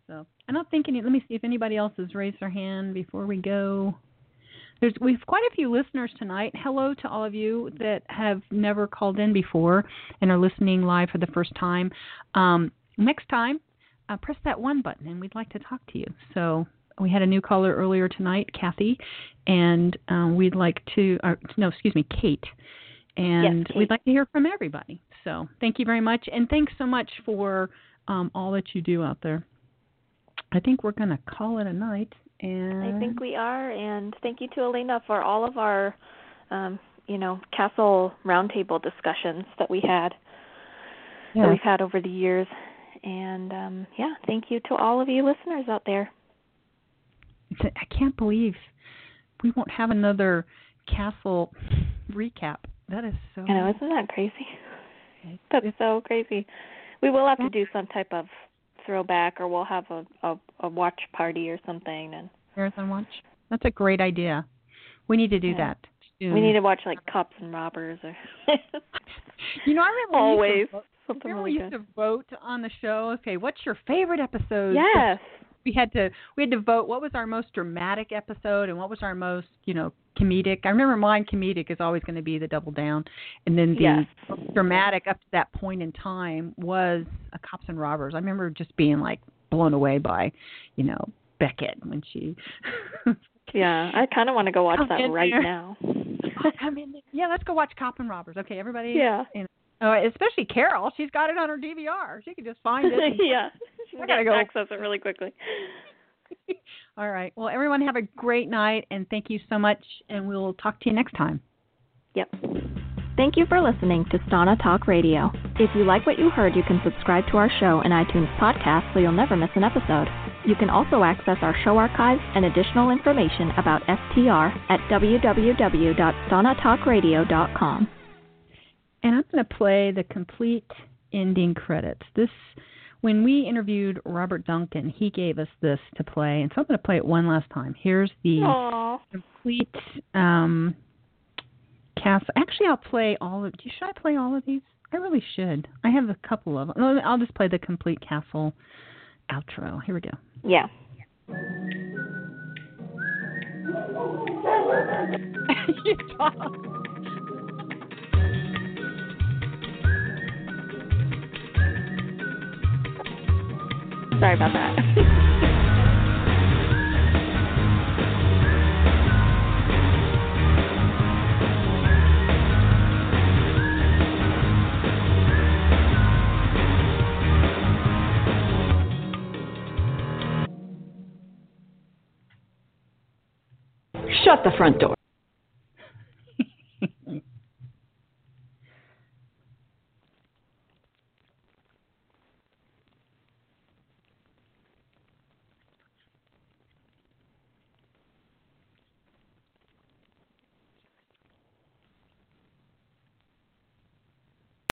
[SPEAKER 2] so I don't think any. Let me see if anybody else has raised their hand before we go. There's we've quite a few listeners tonight. Hello to all of you that have never called in before and are listening live for the first time. Um, next time, uh, press that one button, and we'd like to talk to you. So we had a new caller earlier tonight, Kathy, and um, we'd like to. Or, no, excuse me, Kate. And
[SPEAKER 3] Kate.
[SPEAKER 2] we'd like to hear from everybody. So thank you very much, and thanks so much for um, all that you do out there. I think we're going to call it a night. And
[SPEAKER 3] I think we are, and thank you to Elena for all of our, um, you know, castle roundtable discussions that we had, that we've had over the years, and um, yeah, thank you to all of you listeners out there.
[SPEAKER 2] I can't believe we won't have another castle recap. That is so.
[SPEAKER 3] I know, isn't that crazy? That's so crazy. We will have to do some type of throwback, or we'll have a a, a watch party or something, and
[SPEAKER 2] Marathon watch. That's a great idea. We need to do
[SPEAKER 3] Yeah.
[SPEAKER 2] that. soon.
[SPEAKER 3] we need to watch like cops and robbers, or
[SPEAKER 2] You know, I remember we
[SPEAKER 3] always
[SPEAKER 2] used to vote,
[SPEAKER 3] something
[SPEAKER 2] remember
[SPEAKER 3] really
[SPEAKER 2] we used
[SPEAKER 3] good.
[SPEAKER 2] to vote on the show. Okay, what's your favorite episode?
[SPEAKER 3] Yes.
[SPEAKER 2] We had to we had to vote what was our most dramatic episode and what was our most you know comedic. I remember mine comedic is always going to be the double down, and then the
[SPEAKER 3] Yes.
[SPEAKER 2] dramatic up to that point in time was a cops and robbers. I remember just being like blown away by, you know, Beckett when she.
[SPEAKER 3] Yeah, I kind of want to go watch that right
[SPEAKER 2] there.
[SPEAKER 3] now.
[SPEAKER 2] Oh, come in there. Yeah, let's go watch Cop and Robbers. Okay, everybody.
[SPEAKER 3] Yeah.
[SPEAKER 2] Oh, especially Carol. She's got it on her DVR. She can just find it. and-
[SPEAKER 3] yeah,
[SPEAKER 2] I
[SPEAKER 3] I
[SPEAKER 2] gotta go.
[SPEAKER 3] access it really quickly.
[SPEAKER 2] All right. Well, everyone have a great night, and thank you so much. And we'll talk to you next time.
[SPEAKER 3] Yep. Thank you for listening to Stana Talk Radio. If you like what you heard, you can subscribe to our show in iTunes Podcast so you'll never miss an episode. You can also access our show archives and additional information about STR at www.stanatalkradio.com.
[SPEAKER 2] And I'm going to play the complete ending credits. This, when we interviewed Robert Duncan, he gave us this to play, and so I'm going to play it one last time. Here's the
[SPEAKER 3] Aw.
[SPEAKER 2] complete um, cast. Actually, I'll play all of. Should I play all of these? I really should. I have a couple of them. I'll just play the complete castle outro. Here we go.
[SPEAKER 3] Yeah.
[SPEAKER 2] you talk.
[SPEAKER 3] Sorry about that.
[SPEAKER 15] Shut the front door.